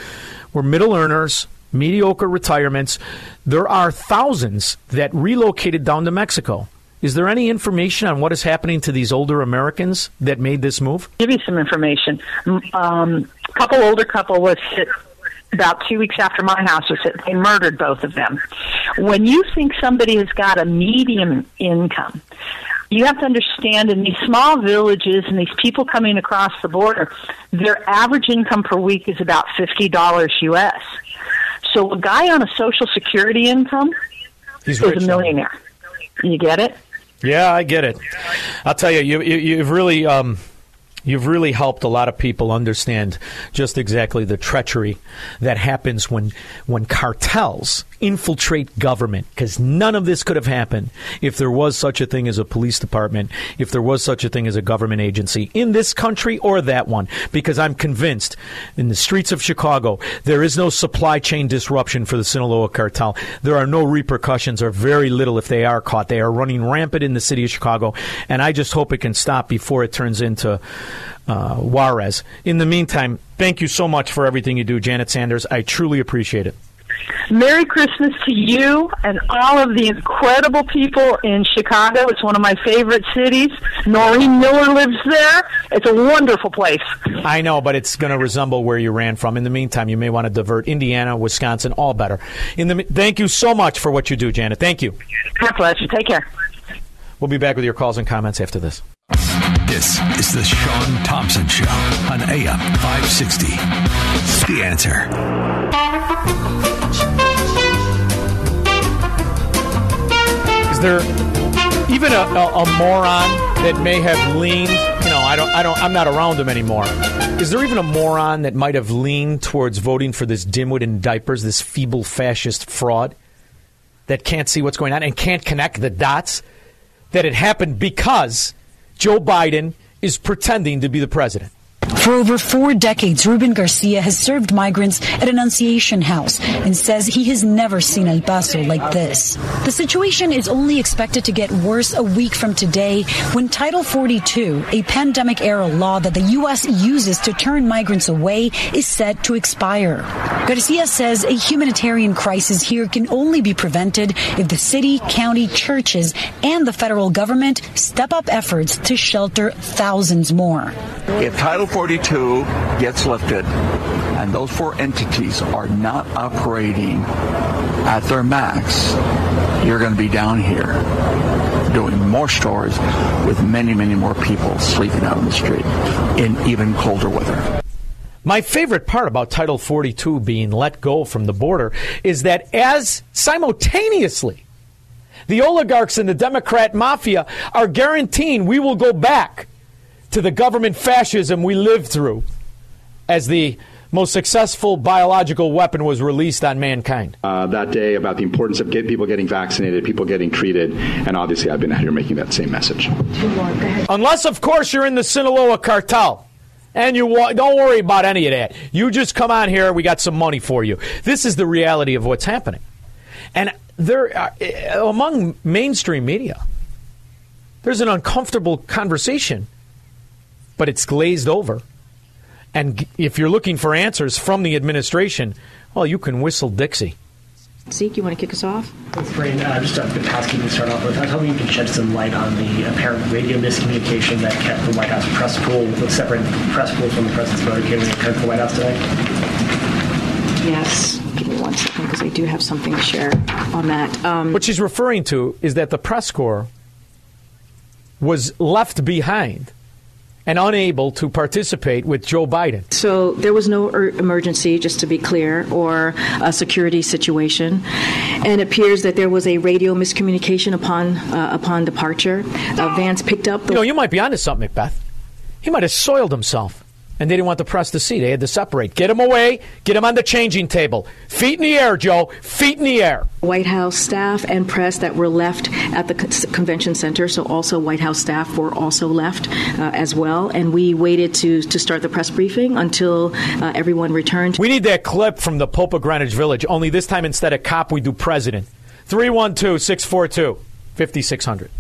were middle earners? mediocre retirements. There are thousands that relocated down to Mexico. Is there any information on what is happening to these older Americans that made this move? give you some information. Um, a couple older couple was hit about two weeks after my house was hit. They murdered both of them. When you think somebody has got a medium income, you have to understand in these small villages and these people coming across the border, their average income per week is about fifty dollars US. So a guy on a social security income He's is a millionaire. You get it? Yeah, I get it. I'll tell you, you, you you've really um, you've really helped a lot of people understand just exactly the treachery that happens when when cartels infiltrate government. Because none of this could have happened if there was such a thing as a police department, if there was such a thing as a government agency in this country or that one. Because I'm convinced in the streets of Chicago there is no supply chain disruption for the Sinaloa cartel. There are no repercussions, or very little if they are caught. They are running rampant in the city of Chicago, and I just hope it can stop before it turns into uh, Juarez. In the meantime, thank you so much for everything you do, Janet Sanders. I truly appreciate it. Merry Christmas to you and all of the incredible people in Chicago. It's one of my favorite cities. Noreen Miller lives there. It's a wonderful place. I know, but it's going to resemble where you ran from. In the meantime, you may want to divert Indiana, Wisconsin, all better. In the thank you so much for what you do, Janet. Thank you. My pleasure. Take care. We'll be back with your calls and comments after this. This is the Sean Thompson Show on AM 560. The answer. Is there even a, a, a moron that may have leaned? You know, I don't, I don't, I'm not around him anymore. Is there even a moron that might have leaned towards voting for this dimwit in diapers, this feeble fascist fraud that can't see what's going on and can't connect the dots? That it happened because Joe Biden is pretending to be the president. For over four decades, Ruben Garcia has served migrants at Annunciation House and says he has never seen El Paso like this. The situation is only expected to get worse a week from today when Title 42, a pandemic era law that the U.S. uses to turn migrants away, is set to expire. Garcia says a humanitarian crisis here can only be prevented if the city, county, churches, and the federal government step up efforts to shelter thousands more. If Title 42 gets lifted and those four entities are not operating at their max, you're going to be down here doing more stores with many, many more people sleeping out on the street in even colder weather. My favorite part about Title 42 being let go from the border is that as simultaneously the oligarchs and the Democrat mafia are guaranteeing we will go back to the government fascism we lived through as the most successful biological weapon was released on mankind. Uh, that day about the importance of get people getting vaccinated, people getting treated, and obviously I've been out here making that same message. Unless, of course, you're in the Sinaloa cartel. And you wa- don't worry about any of that. You just come on here. We got some money for you. This is the reality of what's happening. And there, are, eh, among mainstream media, there's an uncomfortable conversation, but it's glazed over. And if you're looking for answers from the administration, well, you can whistle Dixie. Zeke, you want to kick us off? Thanks, Brain. Uh, just a bit of housekeeping to start off with. I was hoping you could shed some light on the apparent radio miscommunication that kept the White House press pool, that separated the press pool from the president's motorcade when he returned to the White House today. Yes. Give me one second because I do have something to share on that. Um, What she's referring to is that the press corps was left behind and unable to participate with Joe Biden. So there was no er- emergency, just to be clear, or a security situation, and it appears that there was a radio miscommunication upon uh, upon departure. Uh, Vance picked up. The- You know, you might be onto something, Macbeth. He might have soiled himself. And they didn't want the press to see. They had to separate. Get him away. Get him on the changing table. Feet in the air, Joe. Feet in the air. White House staff and press that were left at the convention center. So also White House staff were also left uh, as well. And we waited to to start the press briefing until uh, everyone returned. We need that clip from the Pope of Greenwich Village. Only this time, instead of cop, we do president. 312 642 5600.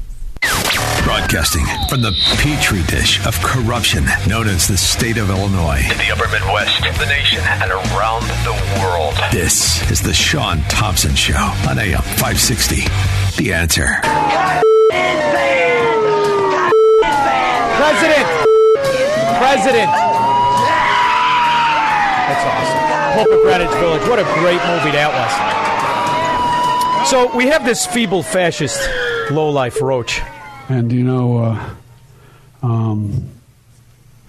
Broadcasting from the petri dish of corruption known as the state of Illinois. In the upper Midwest, the nation, and around the world. This is the Sean Thompson Show on AM 560. The answer. President! President! That's awesome. Pope of Greenwich Village. What a great movie that was. So we have this feeble fascist lowlife roach. And you know, uh, um,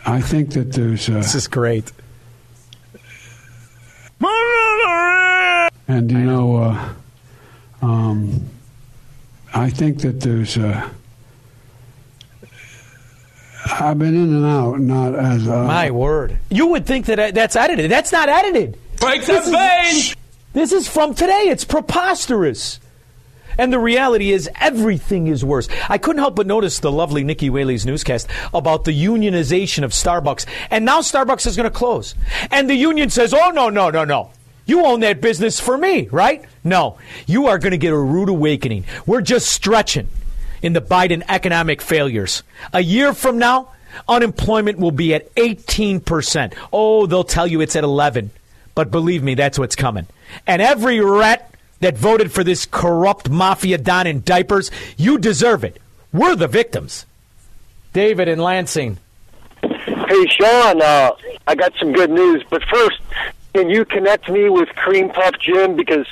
I think that there's. Uh, this is great. And you know, uh, um, I think that there's. Uh, I've been in and out, not as. Uh, My word. You would think that that's edited. That's not edited. Break This the is- vein! This is from today. It's preposterous. And the reality is, everything is worse. I couldn't help but notice the lovely Nikki Whaley's newscast about the unionization of Starbucks. And now Starbucks is going to close. And the union says, oh, no, no, no, no. You own that business for me, right? No. You are going to get a rude awakening. We're just stretching in the Biden economic failures. A year from now, unemployment will be at 18%. Oh, they'll tell you it's at 11. But believe me, that's what's coming. And every rat that voted for this corrupt mafia don in diapers, you deserve it. We're the victims. David in Lansing. Hey, Sean, uh, I got some good news. But first, can you connect me with Cream Puff Jim? Because,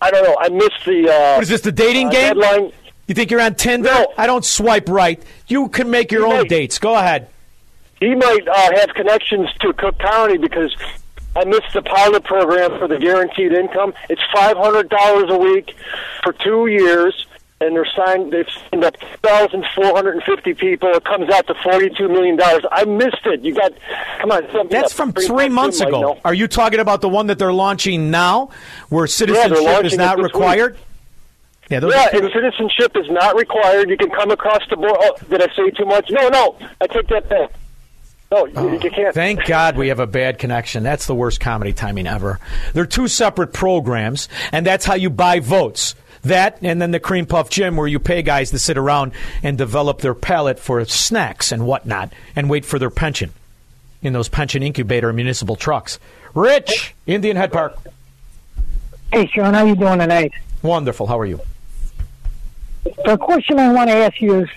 I don't know, I missed the. Uh, What is this, the dating uh, game? Deadline. You think you're on Tinder? I don't swipe right. You can make your own dates. Go ahead. He might uh, have connections to Cook County because I missed the pilot program for the guaranteed income. It's five hundred dollars a week for two years, and they're signed. They've signed up thousand four hundred and fifty people. It comes out to forty-two million dollars. I missed it. You got come on. That's from Cream three months ago. know. Are you talking about the one that they're launching now, where citizenship is not required? Yeah, yeah, and citizenship is not required. You can come across the board. Oh, did I say too much? No, no, I take that back. No, you, you can't. Thank God we have a bad connection. That's the worst comedy timing ever. They're two separate programs, and that's how you buy votes. That and then the cream puff Jim where you pay guys to sit around and develop their palate for snacks and whatnot and wait for their pension in those pension incubator municipal trucks. Rich, Indian Head Park. Hey, Sean, how you doing tonight? Wonderful. How are you? The question I want to ask you is,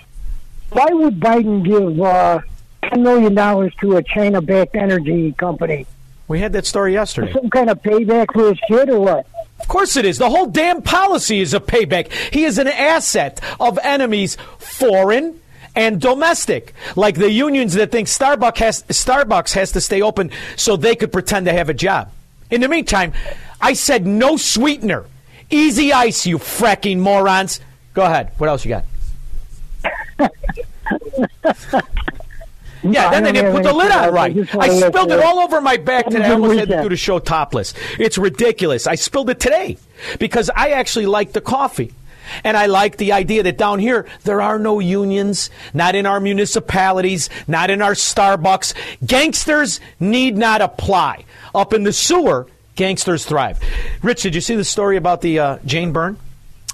why would Biden give uh, ten million dollars to a China-backed energy company? We had that story yesterday. Some kind of payback for his kid, or what? Of course it is. The whole damn policy is a payback. He is an asset of enemies, foreign and domestic. Like the unions that think Starbucks has, Starbucks has to stay open so they could pretend to have a job. In the meantime, I said no sweetener. Easy ice, you fracking morons. Go ahead. What else you got? Yeah, then they didn't put the lid on right. I spilled it all over my back today. I almost had to do the show topless. It's ridiculous. I spilled it today because I actually like the coffee. And I like the idea that down here, there are no unions, not in our municipalities, not in our Starbucks. Gangsters need not apply. Up in the sewer, gangsters thrive. Rich, did you see the story about the uh, Jane Byrne?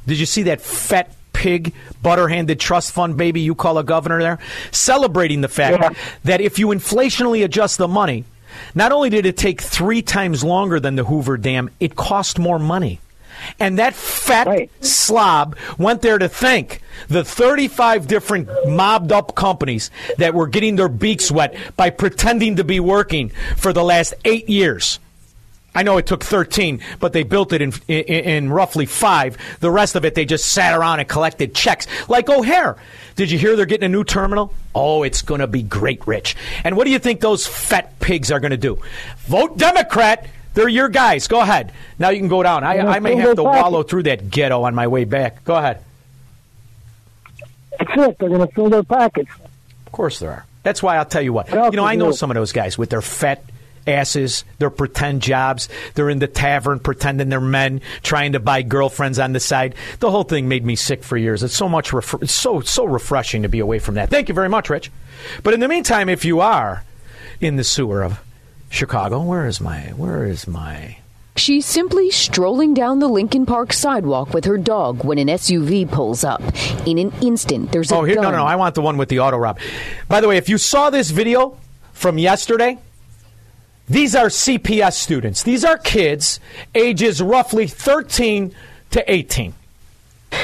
Did you see that fat pig, butter-handed trust fund baby you call a governor there? Celebrating the fact that if you inflationally adjust the money, not only did it take three times longer than the Hoover Dam, it cost more money. And that fat slob went there to thank the 35 different mobbed up companies that were getting their beaks wet by pretending to be working for the last eight years. I know it took 13, but they built it in, in, in roughly five. The rest of it, they just sat around and collected checks. Like O'Hare. Did you hear they're getting a new terminal? Oh, it's going to be great, Rich. And what do you think those fat pigs are going to do? Vote Democrat. They're your guys. Go ahead. Now you can go down. I, I may have to wallow through that ghetto on my way back. Go ahead. That's it. They're going to fill their pockets. Of course there are. That's why I'll tell you what. You know, I know some of those guys with their fat asses, their pretend jobs. They're in the tavern pretending they're men, trying to buy girlfriends on the side. The whole thing made me sick for years. It's so much, ref- it's so so refreshing to be away from that. Thank you very much, Rich. But in the meantime, if you are in the sewer of Chicago, where is my where is my She's simply strolling down the Lincoln Park sidewalk with her dog when an SUV pulls up. In an instant, there's a Oh, here no gun. no no, I want the one with the auto rob. By the way, if you saw this video from yesterday, these are CPS students. These are kids ages roughly 13 to 18.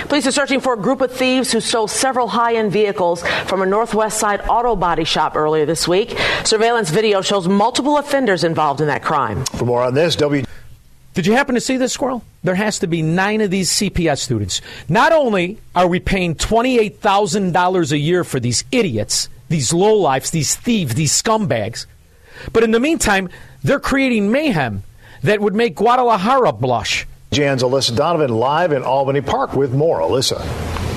Police are searching for a group of thieves who stole several high end vehicles from a Northwest Side auto body shop earlier this week. Surveillance video shows multiple offenders involved in that crime. For more on this, W. Did you happen to see this squirrel? There has to be nine of these CPS students. Not only are we paying $28,000 a year for these idiots, these lowlifes, these thieves, these scumbags, but in the meantime, they're creating mayhem that would make Guadalajara blush. Jan's Alyssa Donovan live in Albany Park with more. Alyssa.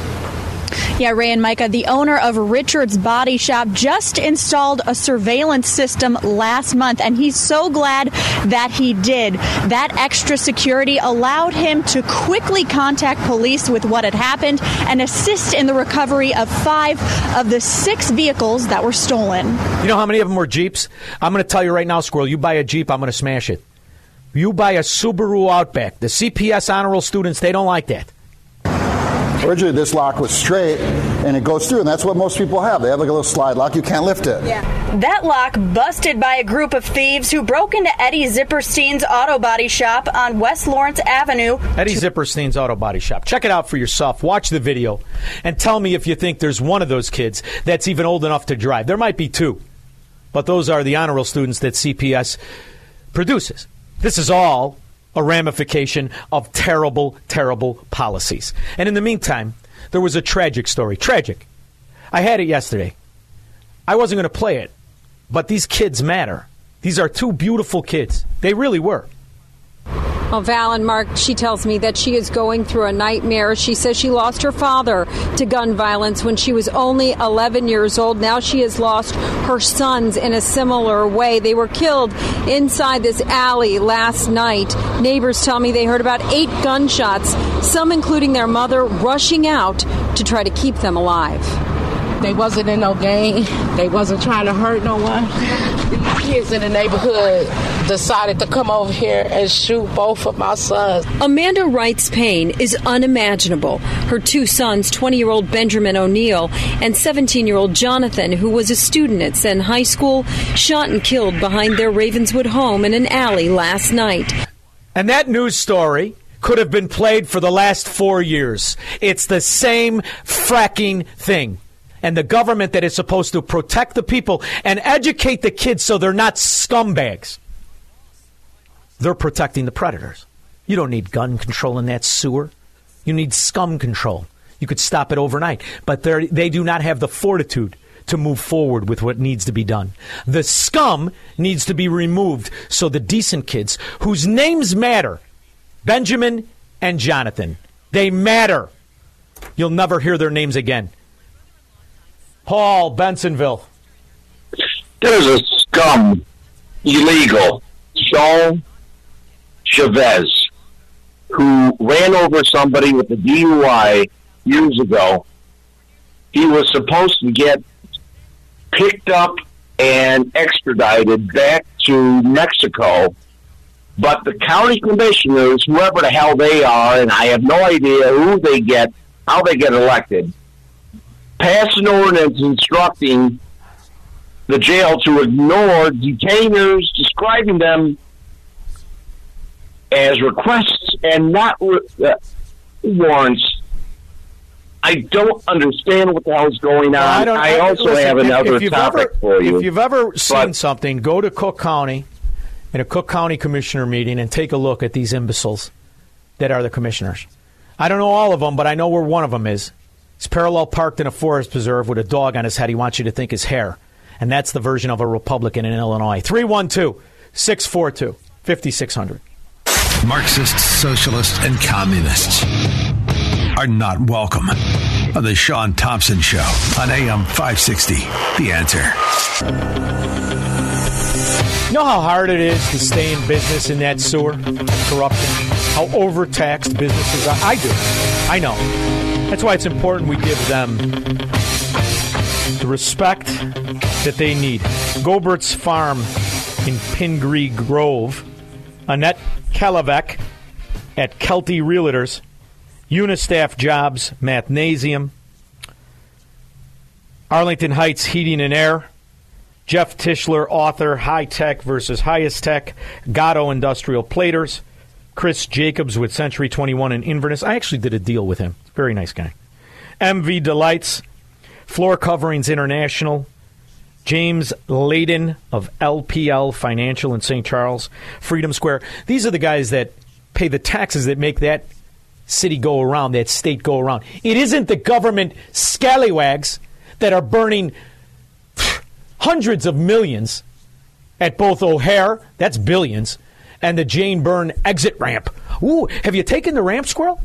Yeah, Ray and Micah, the owner of Richard's Body Shop just installed a surveillance system last month, and he's so glad that he did. That extra security allowed him to quickly contact police with what had happened and assist in the recovery of five of the six vehicles that were stolen. You know how many of them were Jeeps? I'm going to tell you right now, Squirrel, you buy a Jeep, I'm going to smash it. You buy a Subaru Outback. The CPS honor roll students, they don't like that. Originally, this lock was straight and it goes through, and that's what most people have. They have like a little slide lock. You can't lift it. Yeah. That lock busted by a group of thieves who broke into Eddie Zipperstein's auto body shop on West Lawrence Avenue. Eddie Zipperstein's Auto Body Shop. Check it out for yourself. Watch the video and tell me if you think there's one of those kids that's even old enough to drive. There might be two, but those are the honor roll students that CPS produces. This is all a ramification of terrible, terrible policies. And in the meantime, there was a tragic story. Tragic. I had it yesterday. I wasn't going to play it, but these kids matter. These are two beautiful kids. They really were. Well, Val and Mark, she tells me that she is going through a nightmare. She says she lost her father to gun violence when she was only 11 years old. Now she has lost her sons in a similar way. They were killed inside this alley last night. Neighbors tell me they heard about eight gunshots, some including their mother rushing out to try to keep them alive. They wasn't in no gang. They wasn't trying to hurt no one. These kids in the neighborhood decided to come over here and shoot both of my sons. Amanda Wright's pain is unimaginable. Her two sons, 20 year old Benjamin O'Neill and 17 year old Jonathan, who was a student at Senn High School, shot and killed behind their Ravenswood home in an alley last night. And that news story could have been played for the last four years. It's the same fracking thing. And the government that is supposed to protect the people and educate the kids so they're not scumbags, they're protecting the predators. You don't need gun control in that sewer. You need scum control. You could stop it overnight. But they're- do not have the fortitude to move forward with what needs to be done. The scum needs to be removed so the decent kids, whose names matter, Benjamin and Jonathan, they matter. You'll never hear their names again. Paul Bensenville. There's a scum illegal, Sean Chavez, who ran over somebody with a DUI years ago. He was supposed to get picked up and extradited back to Mexico, but the county commissioners, whoever the hell they are, and I have no idea who they get, how they get elected, pass an ordinance instructing the jail to ignore detainers, describing them as requests and not re- uh, warrants. I don't understand what the hell's going on. I, don't- also listen, have another if topic ever, for you. If you've ever seen But- something, go to Cook County in a Cook County commissioner meeting and take a look at these imbeciles that are the commissioners. I don't know all of them, but I know where one of them is. He's parallel parked in a forest preserve with a dog on his head. He wants you to think his hair. And that's the version of a Republican in Illinois. 312 642 5600. Marxists, socialists, and communists are not welcome on the Sean Thompson Show on AM 560. The answer. You know how hard it is to stay in business in that sewer? Corruption. How overtaxed businesses are? I do. I know. That's why it's important we give them the respect that they need. Goebbert's Farm in Pingree Grove. Annette Kalavec at Kelty Realtors. Unistaff Jobs, Mathnasium. Arlington Heights Heating and Air. Jeff Tischler, author, High Tech versus Highest Tech. Gatto Industrial Platers. Chris Jacobs with Century 21 in Inverness. I actually did a deal with him. Very nice guy. MV Delights. Floor Coverings International. James Layden of LPL Financial in St. Charles, Freedom Square. These are the guys that pay the taxes that make that city go around, that state go around. It isn't the government scallywags that are burning hundreds of millions at both O'Hare, that's billions, and the Jane Byrne exit ramp. Ooh, have you taken the ramp, Squirrel?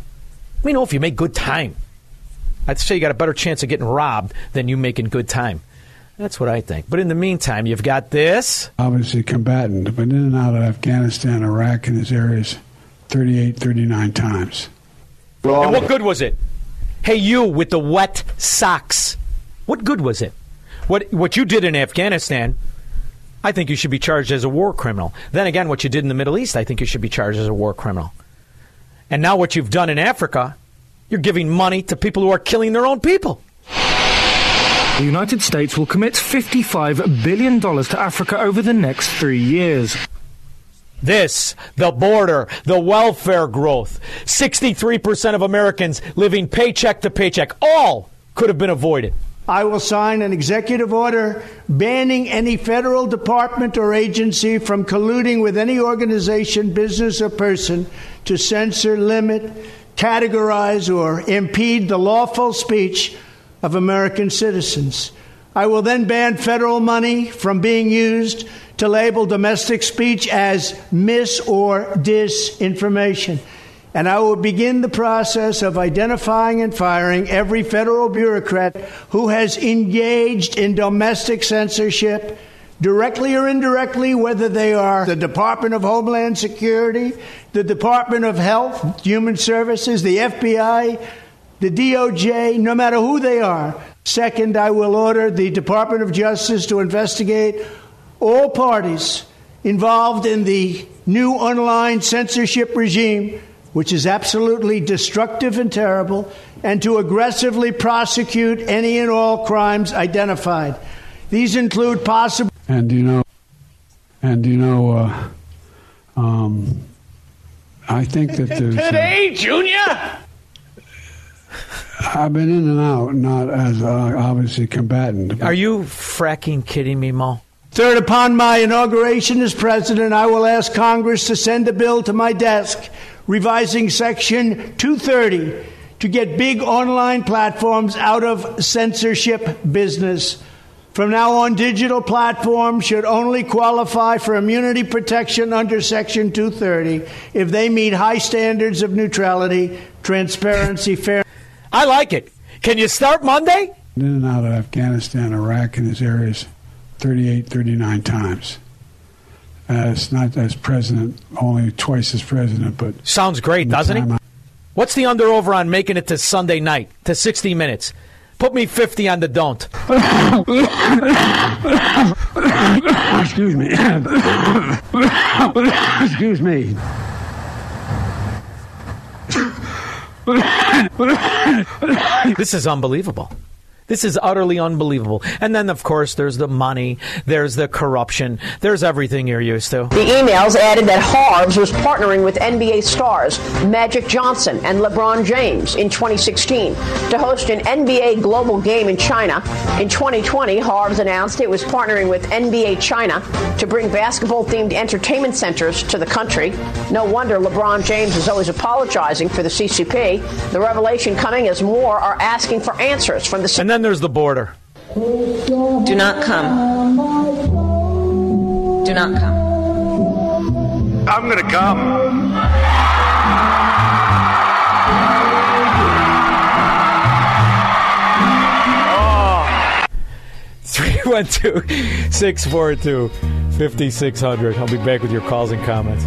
Let me know if you make good time. I'd say you got a better chance of getting robbed than you making good time. That's what I think. But in the meantime, you've got this. Obviously, combatant, but in and out of Afghanistan, Iraq, and his areas 38, 39 times. And what good was it? Hey, you with the wet socks. What good was it? What what you did in Afghanistan, I think you should be charged as a war criminal. Then again, what you did in the Middle East, I think you should be charged as a war criminal. And now what you've done in Africa, you're giving money to people who are killing their own people. The United States will commit $55 billion to Africa over the next three years. This, the border, the welfare growth, 63% of Americans living paycheck to paycheck, all could have been avoided. I will sign an executive order banning any federal department or agency from colluding with any organization, business, or person to censor, limit, categorize, or impede the lawful speech of American citizens. I will then ban federal money from being used to label domestic speech as mis or disinformation. And I will begin the process of identifying and firing every federal bureaucrat who has engaged in domestic censorship, directly or indirectly, whether they are the Department of Homeland Security, the Department of Health, Human Services, the FBI, the DOJ, no matter who they are. Second, I will order the Department of Justice to investigate all parties involved in the new online censorship regime, which is absolutely destructive and terrible, and to aggressively prosecute any and all crimes identified. These include possible. And you know, and you know, uh, um, I think that there's. uh, Today, Junior! I've been in and out, not as uh, obviously combatant. Are you fracking kidding me, Mo? Third, upon my inauguration as president, I will ask Congress to send a bill to my desk revising Section 230 to get big online platforms out of censorship business. From now on, digital platforms should only qualify for immunity protection under Section 230 if they meet high standards of neutrality, transparency, fairness. I like it. Can you start Monday? In and out of Afghanistan, Iraq, and his areas 38, 39 times. It's not as president, only twice as president, but. Sounds great, doesn't it? What's the under over on making it to Sunday night, to 60 minutes? Put me 50 on the don't. Excuse me. Excuse me. this is unbelievable. This is utterly unbelievable. And then, of course, there's the money, there's the corruption, there's everything you're used to. The emails added that Harvest was partnering with NBA stars Magic Johnson and LeBron James in 2016 to host an NBA global game in China. In 2020, Harvest announced it was partnering with NBA China to bring basketball themed entertainment centers to the country. No wonder LeBron James is always apologizing for the CCP. The revelation coming as more are asking for answers from the then there's the border. Do not come. Do not come. I'm going to come. 312 642 5600. I'll be back with your calls and comments.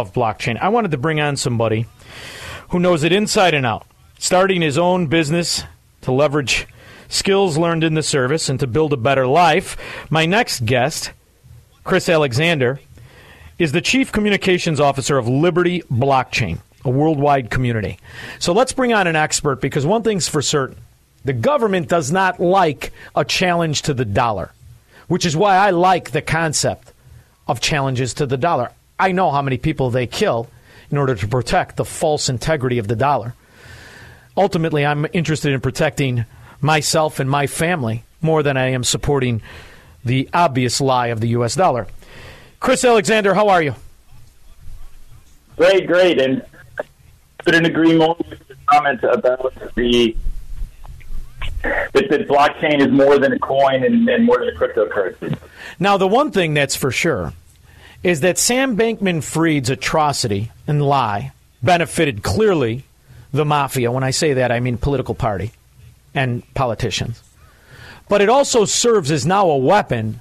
of blockchain. I wanted to bring on somebody who knows it inside and out, starting his own business to leverage skills learned in the service and to build a better life. My next guest, Chris Alexander, is the Chief Communications Officer of Liberty Blockchain, a worldwide community. So let's bring on an expert because one thing's for certain the government does not like a challenge to the dollar, which is why I like the concept of challenges to the dollar. I know how many people they kill in order to protect the false integrity of the dollar. Ultimately, I'm interested in protecting myself and my family more than I am supporting the obvious lie of the U.S. dollar. Chris Alexander, how are you? Great, great, and couldn't agree more with the comment about the that, that blockchain is more than a coin and, and more than a cryptocurrency. Now, the one thing that's for sure is that Sam Bankman Fried's atrocity and lie benefited clearly the mafia. When I say that, I mean political party and politicians. But it also serves as now a weapon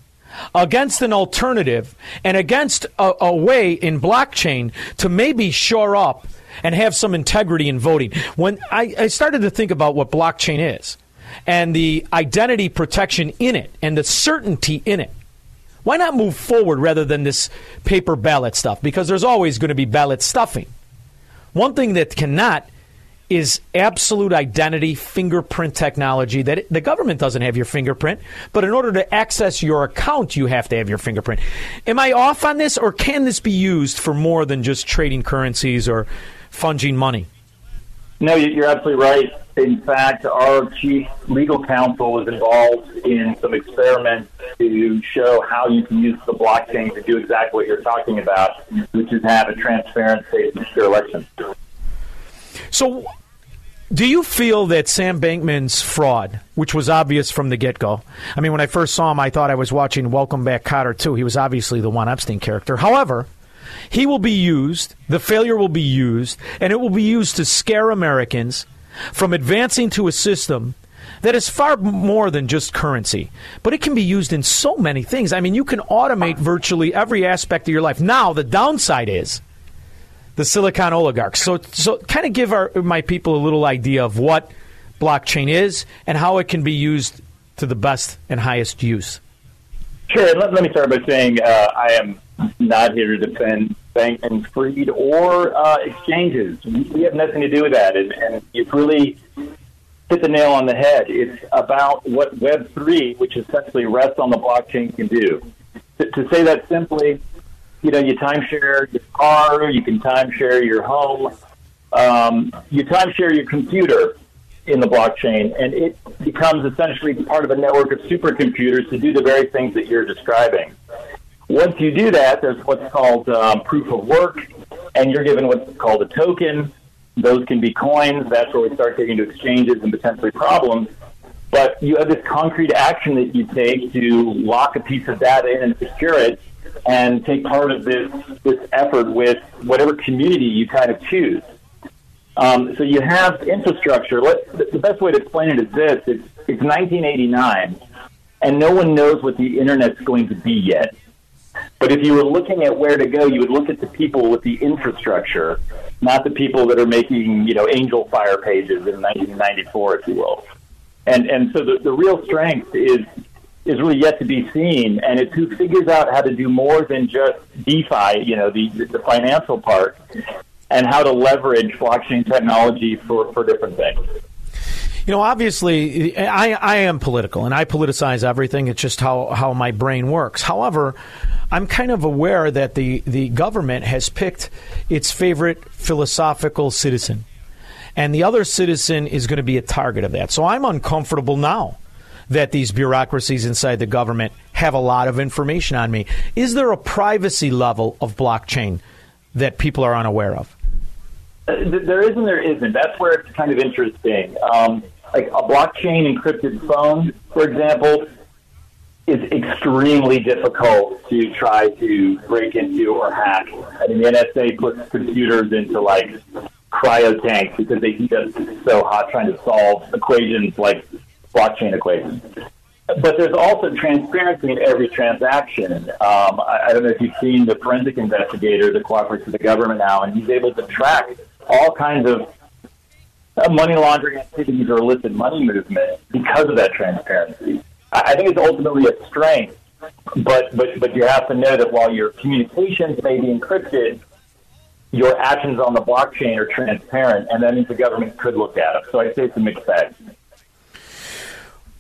against an alternative and against a, a way in blockchain to maybe shore up and have some integrity in voting. When I, I started to think about what blockchain is and the identity protection in it and the certainty in it, why not move forward rather than this paper ballot stuff? Because there's always going to be ballot stuffing. One thing that cannot is absolute identity fingerprint technology that the government doesn't have your fingerprint, but in order to access your account, you have to have your fingerprint. Am I off on this, or can this be used for more than just trading currencies or funging money? No, you- you're absolutely right. In fact, our chief legal counsel was involved in some experiments to show how you can use the blockchain to do exactly what you're talking about, which is have a transparent, safe, and secure election. So, do you feel that Sam Bankman's fraud, which was obvious from the get go, I mean, when I first saw him, I thought I was watching Welcome Back Kotter 2. He was obviously the one Epstein character. However, he will be used, the failure will be used, and it will be used to scare Americans from advancing to a system that is far more than just currency, but it can be used in so many things. I mean, you can automate virtually every aspect of your life. Now, the downside is the Silicon oligarchs. So, so kind of give our, my people a little idea of what blockchain is and how it can be used to the best and highest use. Sure. Let, let me start by saying uh, I am not here to defend Bankman Fried or uh, exchanges. We we have nothing to do with that. And, and you've really hit the nail on the head. It's about what Web3, which essentially rests on the blockchain, can do. To, to say that simply, you know, you timeshare your car, you can timeshare your home. um, you timeshare your computer in the blockchain, and it becomes essentially part of a network of supercomputers to do the very things that you're describing. Once you do that, there's what's called um, proof of work, and you're given what's called a token. Those can be coins. That's where we start getting into exchanges and potentially problems. But you have this concrete action that you take to lock a piece of data in and secure it, and take part of this this effort with whatever community you kind of choose. Um, so you have infrastructure. Let, the best way to explain it is this: it's, it's 1989, and no one knows what the internet's going to be yet. But if you were looking at where to go, you would look at the people with the infrastructure, not the people that are making, you know, Angelfire pages in 1994, if you will. And and so the, the real strength is is really yet to be seen, and it's who figures out how to do more than just DeFi, you know, the the financial part, and how to leverage blockchain technology for, for different things. You know, obviously, I, I am political and I politicize everything. It's just how, how my brain works. However, I'm kind of aware that the, the government has picked its favorite philosophical citizen. And the other citizen is going to be a target of that. So I'm uncomfortable now that these bureaucracies inside the government have a lot of information on me. Is there a privacy level of blockchain that people are unaware of? Uh, there is and there isn't. That's where it's kind of interesting. Um, like a blockchain encrypted phone, for example, is extremely difficult to try to break into or hack. I mean, the NSA puts computers into like cryo tanks because they heat up so hot trying to solve equations like blockchain equations. But there's also transparency in every transaction. Um, I, I don't know if you've seen the forensic investigator that cooperates with the government now, and he's able to track all kinds of money laundering activities or illicit money movement because of that transparency. I think it's ultimately a strength, but but but you have to know that while your communications may be encrypted, your actions on the blockchain are transparent, and that means the government could look at them. So I'd say it's a mixed bag.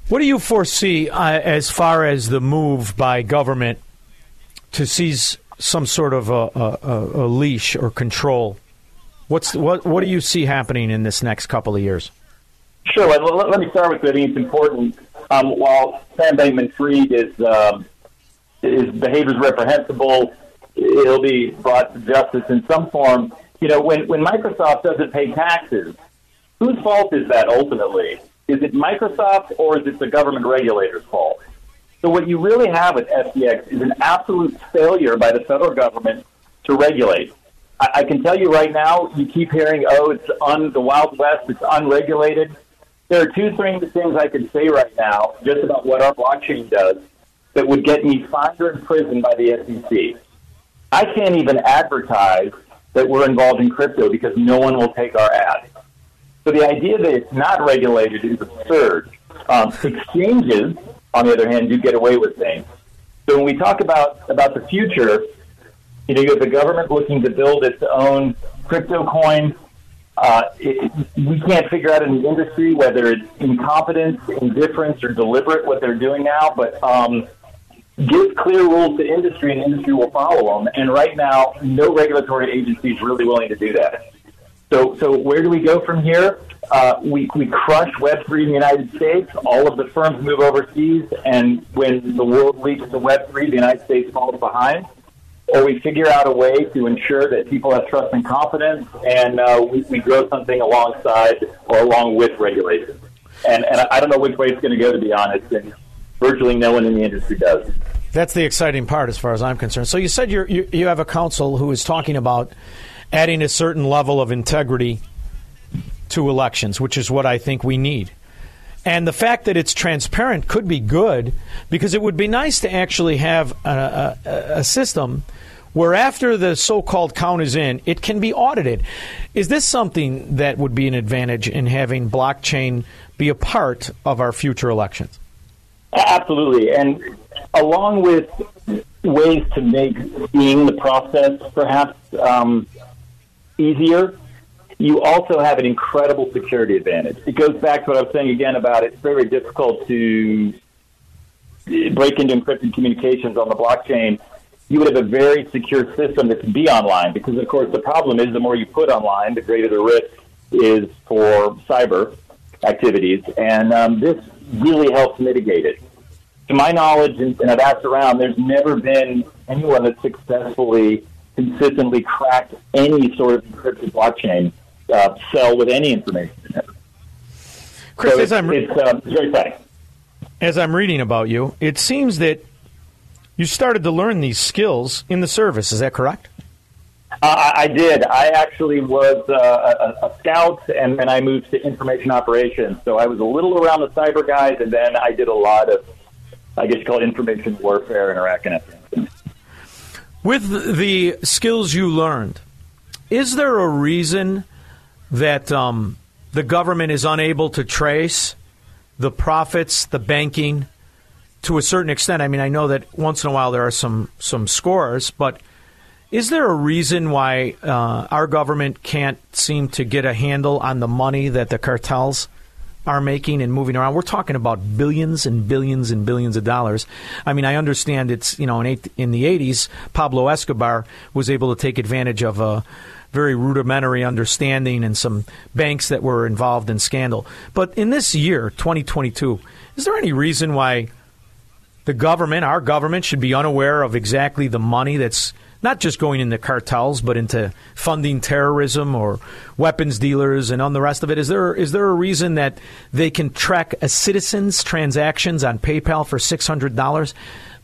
What do you foresee uh, as far as the move by government to seize some sort of a, a, a leash or control? What's what? What do you see happening in this next couple of years? Sure. Let, let, let me start with. Think it's important. Um, while Sam Bankman-Fried is his behavior is reprehensible, he'll be brought to justice in some form. You know, when when Microsoft doesn't pay taxes, whose fault is that ultimately? Is it Microsoft or is it the government regulator's fault? So what you really have at FTX is an absolute failure by the federal government to regulate. I, I can tell you right now, you keep hearing, oh, it's on the Wild West, it's unregulated. There are two things, things I can say right now just about what our blockchain does that would get me fined or imprisoned by the SEC. I can't even advertise that we're involved in crypto because no one will take our ad. So the idea that it's not regulated is absurd. Um, exchanges, on the other hand, do get away with things. So when we talk about about the future, you know, you have the government looking to build its own crypto coin. Uh, it, we can't figure out in the industry whether it's incompetence, indifference, or deliberate what they're doing now. But um, give clear rules to industry, and industry will follow them. And right now, no regulatory agency is really willing to do that. So, so where do we go from here? Uh, we, we crush Web3 in the United States. All of the firms move overseas, and when the world leads to Web3, the United States falls behind. Or we figure out a way to ensure that people have trust and confidence, and uh, we, we grow something alongside or along with regulation. And, and I don't know which way it's going to go, to be honest, and virtually no one in the industry does. That's the exciting part, as far as I'm concerned. So you said you you have a council who is talking about adding a certain level of integrity to elections, which is what I think we need. And the fact that it's transparent could be good because it would be nice to actually have a, a, a system where after the so-called count is in, it can be audited. Is this something that would be an advantage in having blockchain be a part of our future elections? Absolutely, and along with ways to make seeing the process perhaps um, easier, you also have an incredible security advantage. It goes back to what I was saying again about it's very difficult to break into encrypted communications on the blockchain. You would have a very secure system that can be online. Because of course, the problem is the more you put online, the greater the risk is for cyber activities, and um, this really helps mitigate it. To my knowledge, and, and I've asked around, there's never been anyone that successfully, consistently cracked any sort of encrypted blockchain uh, cell with any information in it. Chris, so as I'm it's, it's, um. As I'm reading about you, it seems that you started to learn these skills in the service. Is that correct? Uh, I did. I actually was uh, a, a scout, and then I moved to information operations. So I was a little around the cyber guys, and then I did a lot of, I guess you call it information warfare in Iraq and Afghanistan. With the skills you learned, is there a reason that um, the government is unable to trace the profits, the banking, to a certain extent? I mean, I know that once in a while there are some some scores, but is there a reason why uh, our government can't seem to get a handle on the money that the cartels are making and moving around? We're talking about billions and billions and billions of dollars. I mean, I understand it's, you know, in, eight, in the 80s, Pablo Escobar was able to take advantage of a very rudimentary understanding and some banks that were involved in scandal. But in this year, 2022, is there any reason why the government, our government, should be unaware of exactly the money that's not just going into cartels, but into funding terrorism or weapons dealers and on the rest of it. Is there is there a reason that they can track a citizen's transactions on PayPal for six hundred dollars,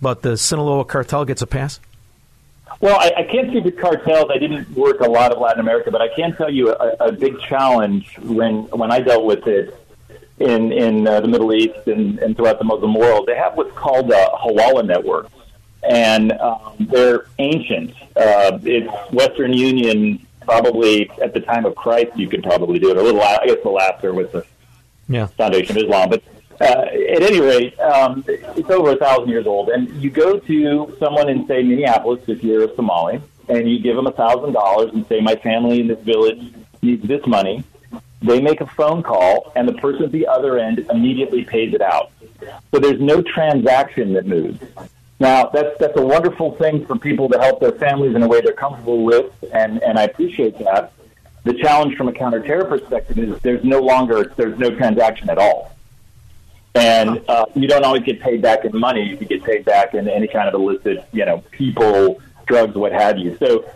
but the Sinaloa cartel gets a pass? Well, I, I can't speak to cartels. I didn't work a lot of Latin America, but I can tell you a, a big challenge when when I dealt with it in in uh, the Middle East and, and throughout the Muslim world. They have what's called a hawala network and um, they're ancient. Uh, it's Western Union, probably at the time of Christ, you could probably do it. A little, I guess, the laughter with the yeah. foundation of Islam, but. Uh, at any rate, um, it's over a thousand years old, and you go to someone in, say, Minneapolis, if you're a Somali, and you give them a thousand dollars and say, "My family in this village needs this money." They make a phone call, and the person at the other end immediately pays it out. So there's no transaction that moves. Now, that's that's a wonderful thing for people to help their families in a way they're comfortable with, and, and I appreciate that. The challenge from a counterterror perspective is there's no longer there's no transaction at all, and uh, you don't always get paid back in money. You get paid back in any kind of illicit, you know, people, drugs, what have you. So,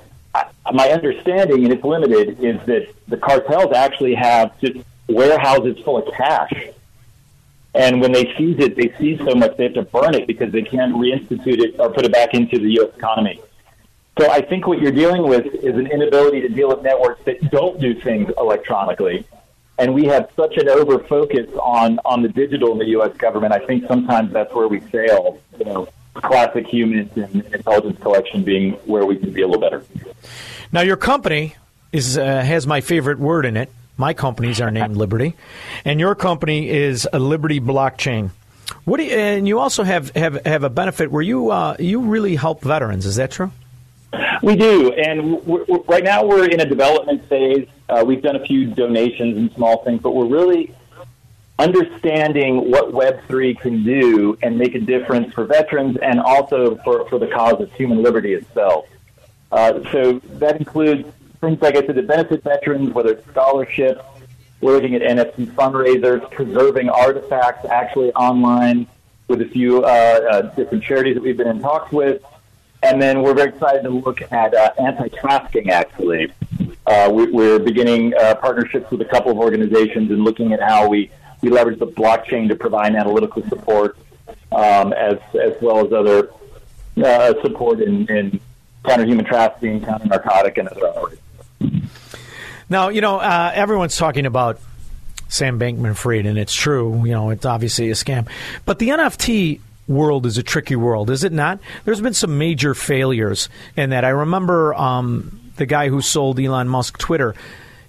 my understanding, and it's limited, is that the cartels actually have just warehouses full of cash and when they seize it, they seize so much they have to burn it because they can't reinstitute it or put it back into the U.S. economy. So I think what you're dealing with is an inability to deal with networks that don't do things electronically. And we have such an over focus on, on the digital in the U.S. government. I think sometimes that's where we fail. You know, classic humans and intelligence collection being where we can be a little better. Now, your company is uh, has my favorite word in it, my companies are named Liberty, and your company is a Liberty blockchain. What do you, and you also have, have, have a benefit where you uh, you really help veterans. Is that true? We do, and we're, we're, right now we're in a development phase. Uh, we've done a few donations and small things, but we're really understanding what Web three can do and make a difference for veterans and also for, for the cause of human liberty itself. Uh, so that includes things like I said that benefit veterans, whether it's scholarships, we're looking at NFT fundraisers, preserving artifacts actually online with a few uh, uh, different charities that we've been in talks with. And then we're very excited to look at uh, anti-trafficking. Actually, uh, we, are beginning uh, partnerships with a couple of organizations and looking at how we, we leverage the blockchain to provide analytical support, um, as as well as other uh, support in, in counter human trafficking, counter narcotic, and other operations. Now, you know, uh, everyone's talking about Sam Bankman Fried, and it's true. You know, it's obviously a scam. But the NFT world is a tricky world, is it not? There's been some major failures in that. I remember um, the guy who sold Elon Musk Twitter.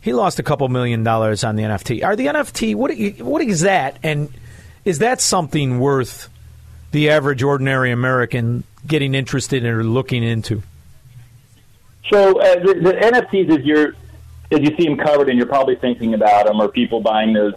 He lost a couple million dollars on the NFT. Are the NFT what? What is that? And is that something worth the average ordinary American getting interested in or looking into? So uh, the, the NFTs is your as you see them covered and you're probably thinking about them, or people buying those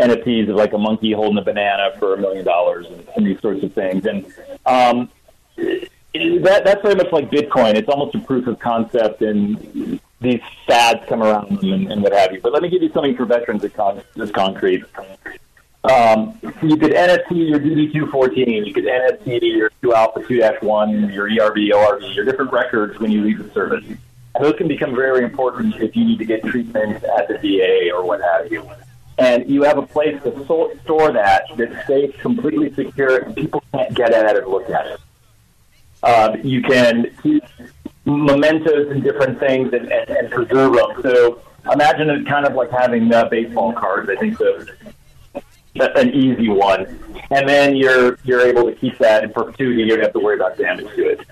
NFTs of like a monkey holding a banana for a million dollars and these sorts of things. And um, that that's very much like Bitcoin. It's almost a proof of concept, and these fads come around and, and what have you. But let me give you something for veterans that's, con- that's concrete. Um, you could NFT your DD214, you could NFT your 2 Alpha 2 1, your ERB, ORB, your different records when you leave the service. And those can become very important if you need to get treatment at the VA or what have you. And you have a place to so- store that that stays completely secure and people can't get at it and look at it. Um, you can keep mementos and different things and, and, and preserve them. So imagine it kind of like having uh, baseball cards. I think so. That's an easy one, and then you're you're able to keep that in perpetuity. You don't have to worry about damage to it.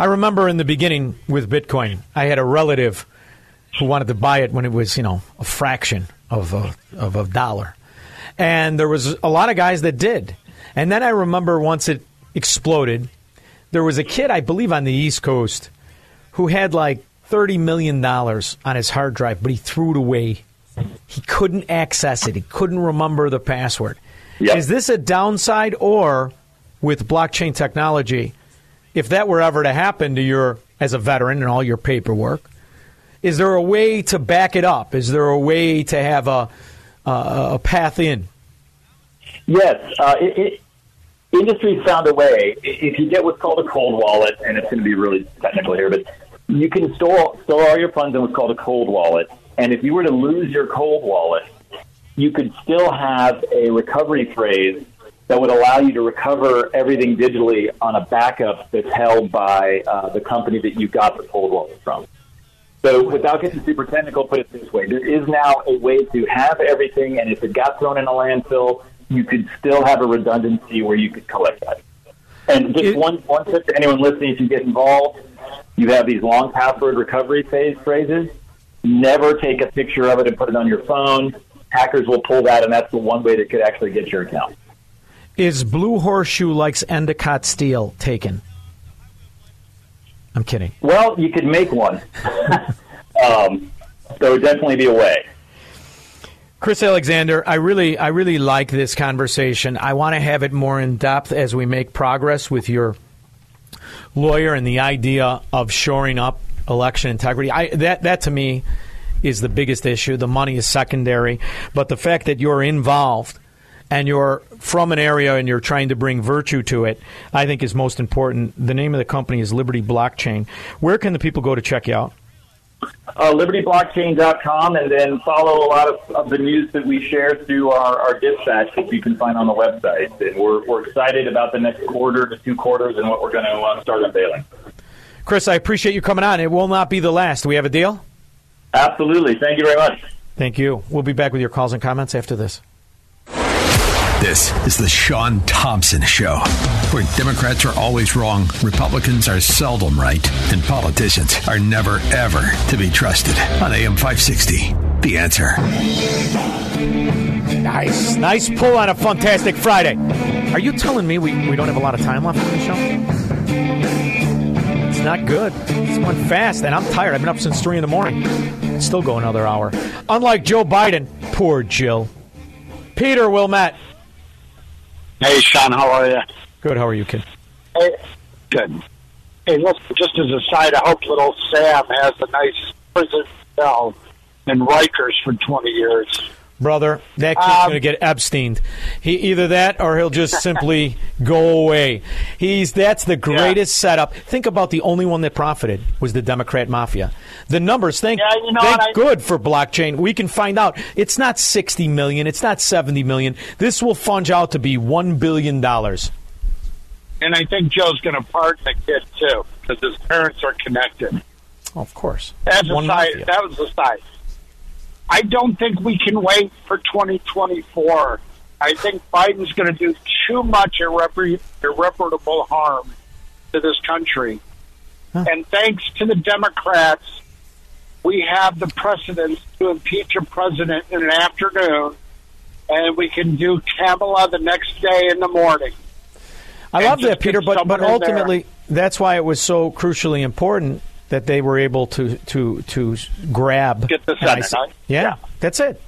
I remember in the beginning with Bitcoin, I had a relative who wanted to buy it when it was, you know, a fraction of a, of a dollar. And there was a lot of guys that did. And then I remember once it exploded, there was a kid, I believe, on the East Coast who had like $30 million on his hard drive, but he threw it away. He couldn't access it, he couldn't remember the password. Yep. Is this a downside or with blockchain technology? If that were ever to happen to your, as a veteran and all your paperwork, is there a way to back it up? Is there a way to have a, a, a path in? Yes, uh, it, it, industry's found a way. If you get what's called a cold wallet, and it's going to be really technical here, but you can store store all your funds in what's called a cold wallet. And if you were to lose your cold wallet, you could still have a recovery phrase that would allow you to recover everything digitally on a backup that's held by uh, the company that you got the cold wallet from. So, without getting super technical, put it this way: there is now a way to have everything, and if it got thrown in a landfill, you could still have a redundancy where you could collect that. And just one one tip to anyone listening: if you get involved, you have these long password recovery phase phrases. Never take a picture of it and put it on your phone. Hackers will pull that, and that's the one way that could actually get your account. Is Blue Horseshoe likes Anacott Steel taken? I'm kidding. Well, you could make one. um, there would definitely be a way. Chris Alexander, I really, I really like this conversation. I want to have it more in depth as we make progress with your lawyer and the idea of shoring up election integrity. I, that, that to me is the biggest issue. The money is secondary, but the fact that you're involved and you're from an area and you're trying to bring virtue to it, I think is most important. The name of the company is Liberty Blockchain. Where can the people go to check you out? Uh, libertyblockchain.com, and then follow a lot of, of the news that we share through our, our dispatch that you can find on the website. And we're, we're excited about the next quarter to two quarters and what we're going to uh, start unveiling. Chris, I appreciate you coming on. It will not be the last. Do we have a deal? Absolutely. Thank you very much. Thank you. We'll be back with your calls and comments after this. This is the Sean Thompson Show, where Democrats are always wrong, Republicans are seldom right, and politicians are never, ever to be trusted. On AM 560, The Answer. Nice. Nice pull on a fantastic Friday. Are you telling me we, we don't have a lot of time left on the show? It's not good. It's went fast, and I'm tired. I've been up since 3 in the morning. Still go another hour. Unlike Joe Biden, poor Jill. Peter Wilmette. Hey, Sean, how are you? Good. How are you, kid? Hey, good. Hey, look, just as a side, I hope little Sam has a nice prison cell in Rikers for 20 years. Brother, that kid's Um, going to get Epsteined. He either that or he'll just simply go away. He's that's the greatest setup. Think about the only one that profited was the Democrat mafia. The numbers, thank Yeah, you know thank I- good for blockchain. We can find out. It's not 60 million, it's not 70 million. This will funge out to be 1 billion dollars. And I think Joe's going to pardon the kid, too, because his parents are connected. Oh, of course. That's a side. That was a side. I don't think we can wait for 2024. I think Biden's going to do too much irrepar- irreparable harm to this country. And thanks to the Democrats, we have the precedence to impeach a president in an afternoon, and we can do Kamala the next day in the morning. I love that, Peter, but, but someone in there. ultimately, that's why it was so crucially important that they were able to to to grab Get the Senate, huh? Yeah, that's it.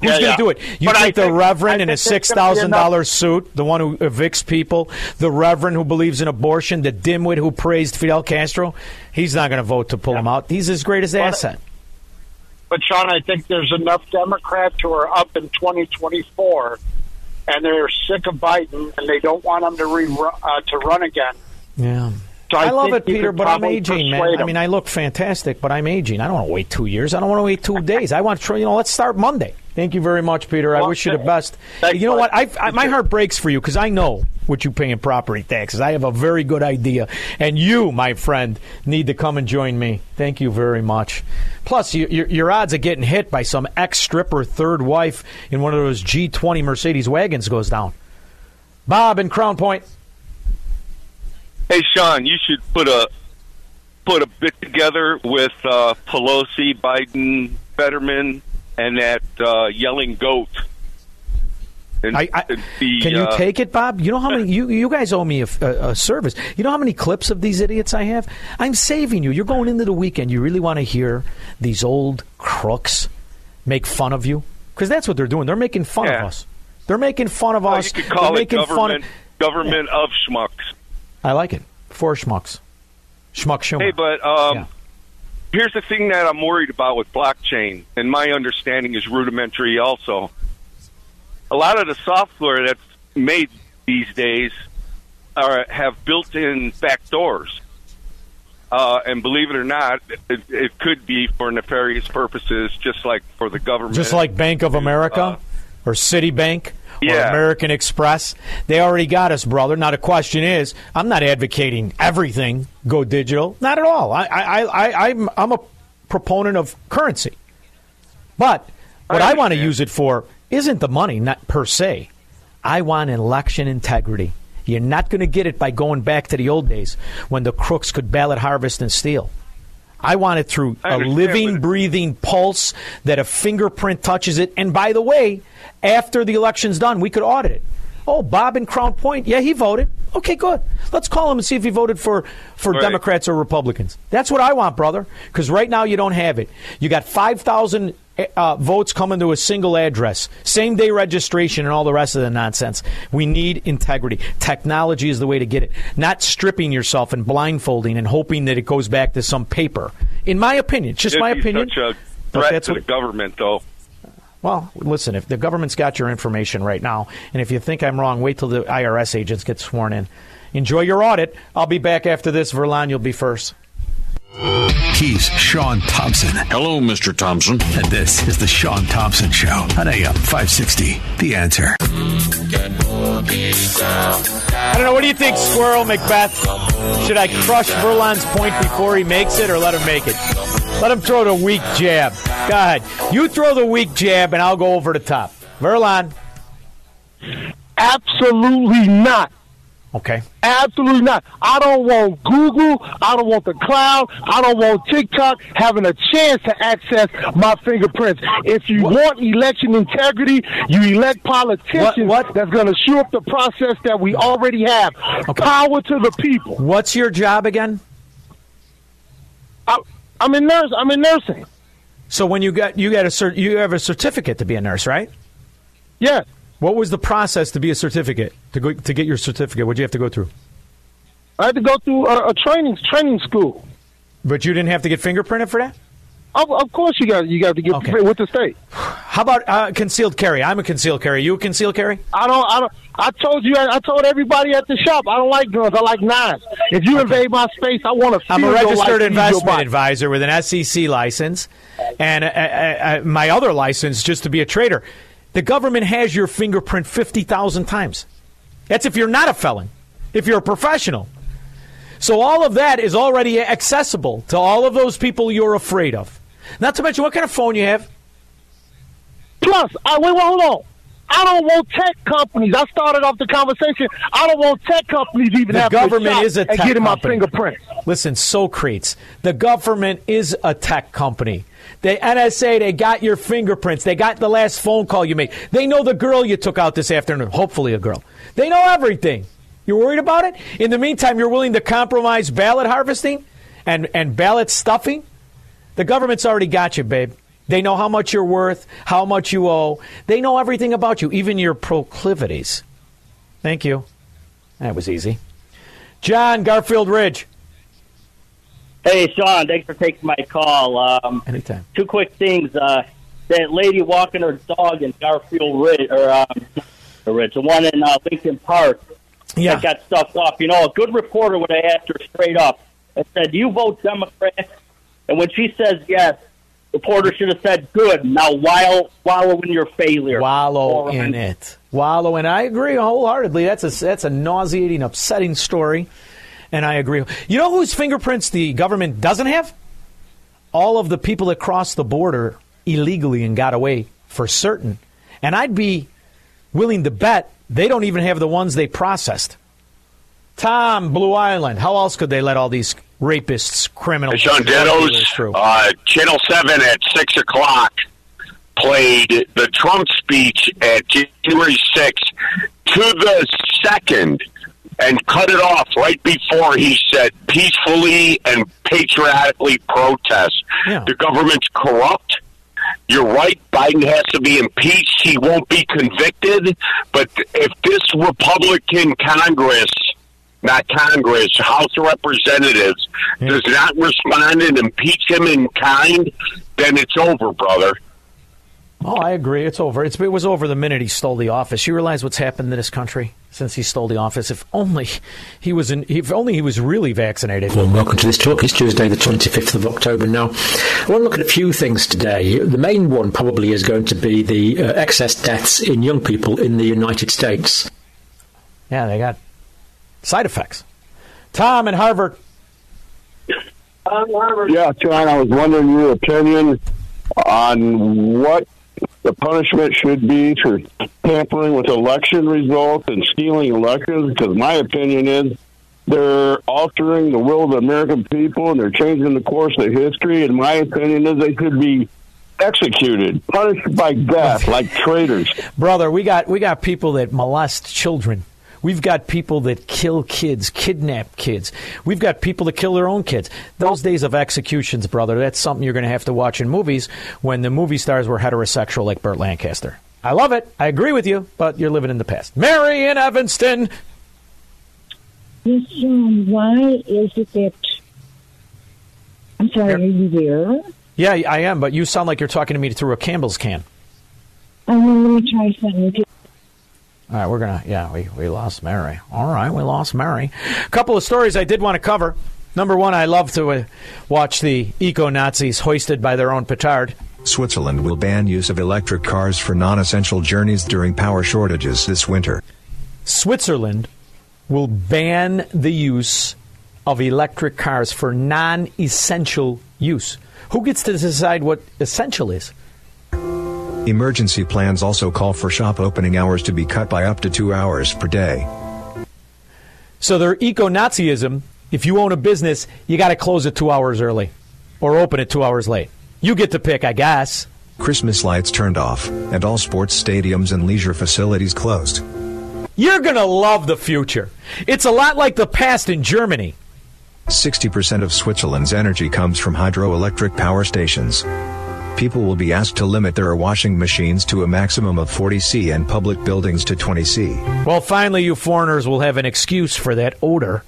Who's Yeah, going to yeah. do it? You But I the think- Reverend in a six there's gonna be thousand dollar suit, the one who evicts people, the Reverend who believes in abortion, the dimwit who praised Fidel Castro, he's not going to vote to pull him out. He's his greatest asset. But Sean, I think there's enough Democrats who are up in 2024, and they're sick of Biden, and they don't want him to re uh, to run again. Yeah. So I I, love it, Peter, but I'm aging, man. I mean, I look fantastic, but I'm aging. I don't want to wait two years. I don't want to wait two days. I want to, you know, let's start Monday. Thank you very much, Peter. I Well, wish you the best. thanks, you know what? I, I, my heart breaks for you because I know what you pay in property taxes. I have a very good idea, and you, my friend, need to come and join me. Thank you very much. Plus, you, your, your odds of getting hit by some ex stripper third wife in one of those G20 Mercedes wagons goes down. Bob in Crown Point. Hey, Sean, you should put a put a bit together with uh, Pelosi, Biden, Fetterman, and that uh, yelling goat. And, I, I, the, can you uh, take it, Bob? You know how many you you guys owe me a, a, a service. You know how many clips of these idiots I have? I'm saving you. You're going into the weekend. You really want to hear these old crooks make fun of you? Because that's what they're doing. They're making fun Yeah. of us. They're making fun of well, us. you could call They're it making fun government of. government of schmucks. I like it. Four schmucks. Schmuck Schumer. Hey, but um, Yeah. here's the thing that I'm worried about with blockchain, and my understanding is rudimentary also. A lot of the software that's made these days are, have built-in backdoors. Uh, and believe it or not, it, it could be for nefarious purposes, just like for the government. Just like Bank of America or Citibank Yeah. American Express. They already got us, brother. Now, the question is I'm not advocating everything go digital. Not at all. I, I, I, I'm, I'm a proponent of currency. But what I, want to use it for isn't the money, not per se. I want election integrity. You're not going to get it by going back to the old days when the crooks could ballot harvest and steal. I want it through I a living, breathing pulse that a fingerprint touches it. And by the way, after the election's done, we could audit it. Oh, Bob in Crown Point, yeah, he voted. Okay, good. Let's call him and see if he voted for, for Right. Democrats or Republicans. That's what I want, brother. Because right now you don't have it. You got 5,000 uh, votes coming to a single address, same day registration, and all the rest of the nonsense. We need integrity. Technology is the way to get it. Not stripping yourself and blindfolding and hoping that it goes back to some paper. In my opinion, it's just It'd my opinion. Such a threat that's to what- the government, though. Well, listen, if the government's got your information right now, and if you think I'm wrong, wait till the IRS agents get sworn in. Enjoy your audit. I'll be back after this. Verlan, you'll be first. He's Sean Thompson. Hello, Mr. Thompson. And this is the Sean Thompson Show on AM 560. The answer. I don't know. What do you think, Squirrel Macbeth? Should I crush Verlan's point before he makes it or let him make it? Let him throw the weak jab. Go ahead. You throw the weak jab, and I'll go over the top. Verlon. Absolutely not. Okay. Absolutely not. I don't want Google. I don't want the cloud. I don't want TikTok having a chance to access my fingerprints. If you want election integrity, you elect politicians that's going to shoe up the process that we already have. Power to the people. What's your job again? I, I'm in nurse. I'm in nursing. So when you got you got a cert, you have a certificate to be a nurse, right? Yes. What was the process to be a certificate to go to get your certificate? What did you have to go through? I had to go through a, a training training school. But you didn't have to get fingerprinted for that. Of, of course, you got you got to get Okay. with the state. How about uh, concealed carry? I'm a concealed carry. You a concealed carry? I don't. I don't. I told you. I, told everybody at the shop. I don't like guns. I like knives. If you invade my space, I want to. I'm a registered life, use your investment advisor with an SEC license, and uh, uh, uh, my other license just to be a trader. The government has your fingerprint fifty thousand times. That's if you're not a felon. If you're a professional. So all of that is already accessible to all of those people you're afraid of. Not to mention what kind of phone you have. Plus, I, wait, wait, hold on. I don't want tech companies. I started off the conversation. I don't want tech companies even The government is a and tech getting my company. fingerprints. Listen, Socrates, the government is a tech company. The NSA, they got your fingerprints. They got the last phone call you made. They know the girl you took out this afternoon. Hopefully, a girl. They know everything. You're worried about it? In the meantime, you're willing to compromise ballot harvesting and, and ballot stuffing? The government's already got you, babe. They know how much you're worth, how much you owe. They know everything about you, even your proclivities. Thank you. That was easy. John, Garfield Ridge. Hey, Sean, thanks for taking my call. Um, Anytime. Two quick things. Uh, that lady walking her dog in Garfield Ridge, or um, Ridge, the one in uh, Lincoln Park, yeah. that got stuffed up. You know, a good reporter would have asked her straight up and said, "Do you vote Democrat?" And when she says yes, the reporter should have said, "Good." Now while wallow in your failure. Wallow in it. Wallow, and I agree wholeheartedly. That's a that's a nauseating, upsetting story, and I agree. You know whose fingerprints the government doesn't have? All of the people that crossed the border illegally and got away for certain, and I'd be willing to bet they don't even have the ones they processed. Tom, Blue Island. How else could they let all these rapists, criminals, Sean drug dealers Dittos, through? uh, Channel 7 at 6 o'clock played the Trump speech at January 6th to the second and cut it off right before he said peacefully and patriotically protest. The government's corrupt. You're right. Biden has to be impeached. He won't be convicted. But if this Republican Congress, not Congress, House of Representatives, does not respond and impeach him in kind, then it's over, brother. Oh, I agree. It's over. It's, it was over the minute he stole the office. You realize what's happened to this country since he stole the office? If only he was in, if only he was really vaccinated. Well, welcome to this talk. It's Tuesday, the 25th of October now. I want to look at a few things today. The main one probably is going to be the uh, excess deaths in young people in the United States. Yeah, they got side effects. Tom in Harvard. Yeah, John, I was wondering your opinion on what the punishment should be for tampering with election results and stealing elections, because my opinion is they're altering the will of the American people and they're changing the course of history. And my opinion is they should be executed, punished by death, like traitors. Brother, we got we got people that molest children. We've got people that kill kids, kidnap kids. We've got people that kill their own kids. Those days of executions, brother, that's something you're going to have to watch in movies when the movie stars were heterosexual like Burt Lancaster. I love it. I agree with you, but you're living in the past. Mary in Evanston. Yes, John, why is it that. I'm sorry, are you there? Yeah, I am, but you sound like you're talking to me through a Campbell's can. Oh, let me try something. All right, we're gonna. Yeah, we, we lost Mary. All right, we lost Mary. A couple of stories I did want to cover. Number one, I love to uh, watch the eco Nazis hoisted by their own petard. Switzerland will ban use of electric cars for non essential journeys during power shortages this winter. Switzerland will ban the use of electric cars for non essential use. Who gets to decide what essential is? Emergency plans also call for shop opening hours to be cut by up to two hours per day. So their eco Nazism, if you own a business, you got to close it two hours early or open it two hours late. You get to pick, I guess. Christmas lights turned off, and all sports stadiums and leisure facilities closed. You're going to love the future. It's a lot like the past in Germany. 60% of Switzerland's energy comes from hydroelectric power stations. People will be asked to limit their washing machines to a maximum of 40 C and public buildings to 20 C. Well, finally, you foreigners will have an excuse for that odor.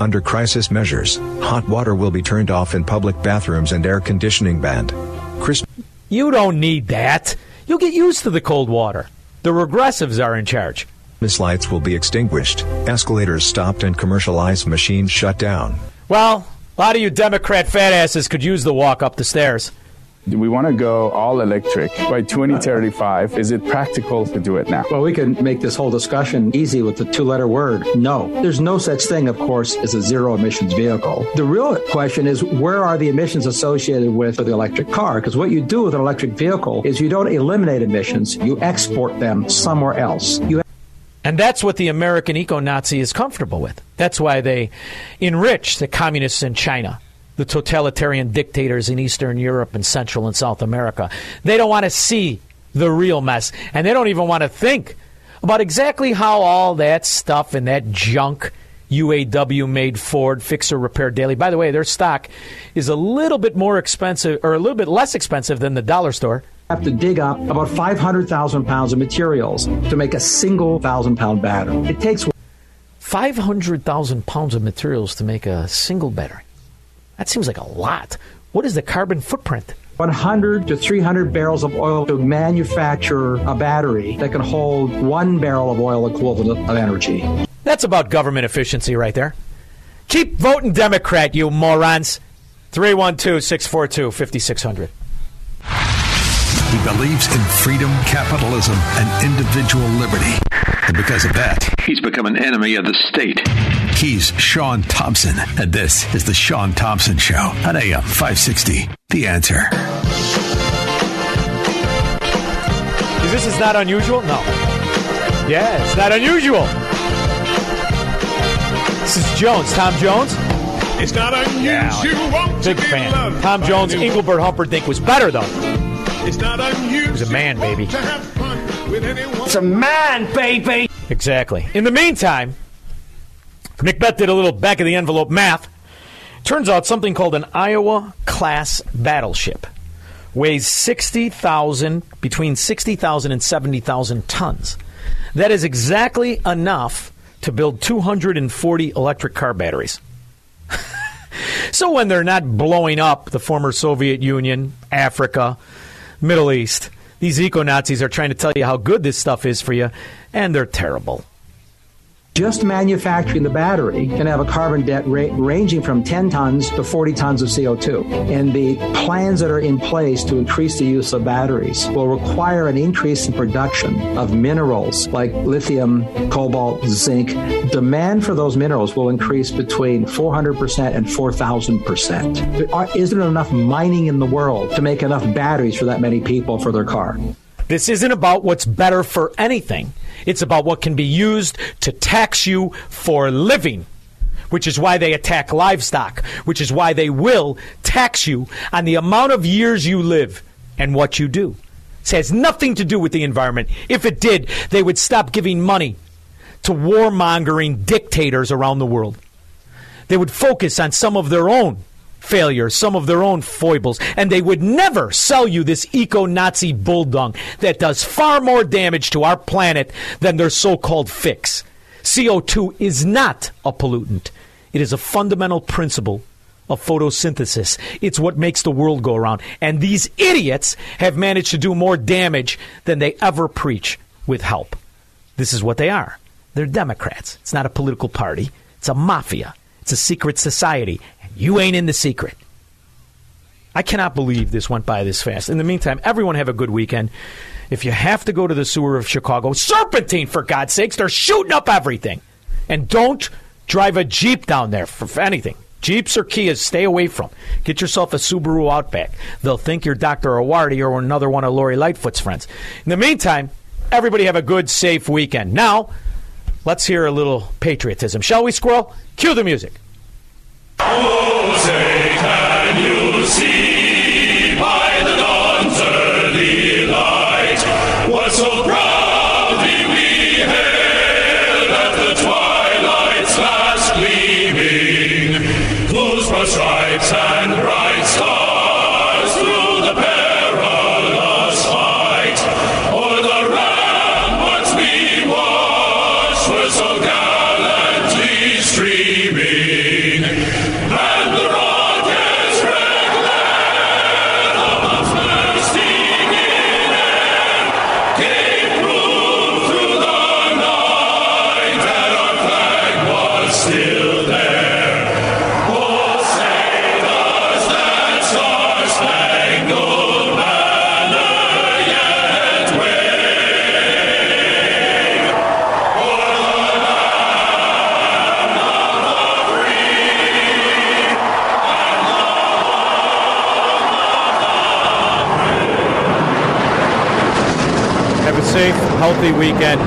Under crisis measures, hot water will be turned off in public bathrooms and air conditioning banned. Chris- You don't need that. You'll get used to the cold water. The regressives are in charge. Christmas lights will be extinguished, escalators stopped, and commercial ice machines shut down. Well, a lot of you Democrat fat asses could use the walk up the stairs. We want to go all electric by 2035. Is it practical to do it now? Well, we can make this whole discussion easy with the two letter word no. There's no such thing, of course, as a zero emissions vehicle. The real question is where are the emissions associated with the electric car? Because what you do with an electric vehicle is you don't eliminate emissions, you export them somewhere else. You and that's what the American eco Nazi is comfortable with. That's why they enrich the communists in China the totalitarian dictators in Eastern Europe and Central and South America. They don't want to see the real mess, and they don't even want to think about exactly how all that stuff and that junk UAW made Ford, Fixer Repair Daily. By the way, their stock is a little bit more expensive or a little bit less expensive than the dollar store. Have to dig up about 500,000 pounds of materials to make a single thousand pound battery. It takes 500,000 pounds of materials to make a single battery. That seems like a lot. What is the carbon footprint? 100 to 300 barrels of oil to manufacture a battery that can hold one barrel of oil equivalent of energy. That's about government efficiency right there. Keep voting Democrat, you morons. 312 642 5600. He believes in freedom, capitalism, and individual liberty. And because of that, he's become an enemy of the state. He's Sean Thompson, and this is The Sean Thompson Show on AM 560. The answer. Is This is not unusual? No. Yeah, it's not unusual. This is Jones, Tom Jones. It's not unusual. Yeah, big fan. Tom Jones, Engelbert Humperdinck was better though. It's not unusual. He was a man, baby. It's a man, baby. Exactly. In the meantime, Macbeth did a little back of the envelope math. Turns out something called an Iowa class battleship weighs 60,000 between 60,000 and 70,000 tons. That is exactly enough to build 240 electric car batteries. so when they're not blowing up the former Soviet Union, Africa, Middle East, these eco Nazis are trying to tell you how good this stuff is for you, and they're terrible. Just manufacturing the battery can have a carbon debt ranging from 10 tons to 40 tons of CO2. And the plans that are in place to increase the use of batteries will require an increase in production of minerals like lithium, cobalt, zinc. Demand for those minerals will increase between 400% and 4,000%. Uh, isn't enough mining in the world to make enough batteries for that many people for their car? This isn't about what's better for anything. It's about what can be used to tax you for living, which is why they attack livestock, which is why they will tax you on the amount of years you live and what you do. It has nothing to do with the environment. If it did, they would stop giving money to warmongering dictators around the world. They would focus on some of their own failures, some of their own foibles, and they would never sell you this eco Nazi bulldog that does far more damage to our planet than their so called fix. CO2 is not a pollutant, it is a fundamental principle of photosynthesis. It's what makes the world go around. And these idiots have managed to do more damage than they ever preach with help. This is what they are. They're Democrats. It's not a political party, it's a mafia, it's a secret society. You ain't in the secret. I cannot believe this went by this fast. In the meantime, everyone have a good weekend. If you have to go to the sewer of Chicago, serpentine, for God's sakes, they're shooting up everything. And don't drive a Jeep down there for, anything. Jeeps or Kias, stay away from. Get yourself a Subaru Outback. They'll think you're Dr. Arwady or another one of Lori Lightfoot's friends. In the meantime, everybody have a good, safe weekend. Now, let's hear a little patriotism. Shall we, Squirrel? Cue the music. Oh, weekend.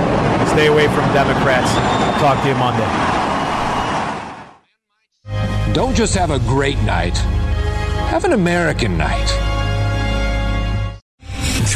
Stay away from Democrats. Talk to you Monday. Don't just have a great night, have an American night.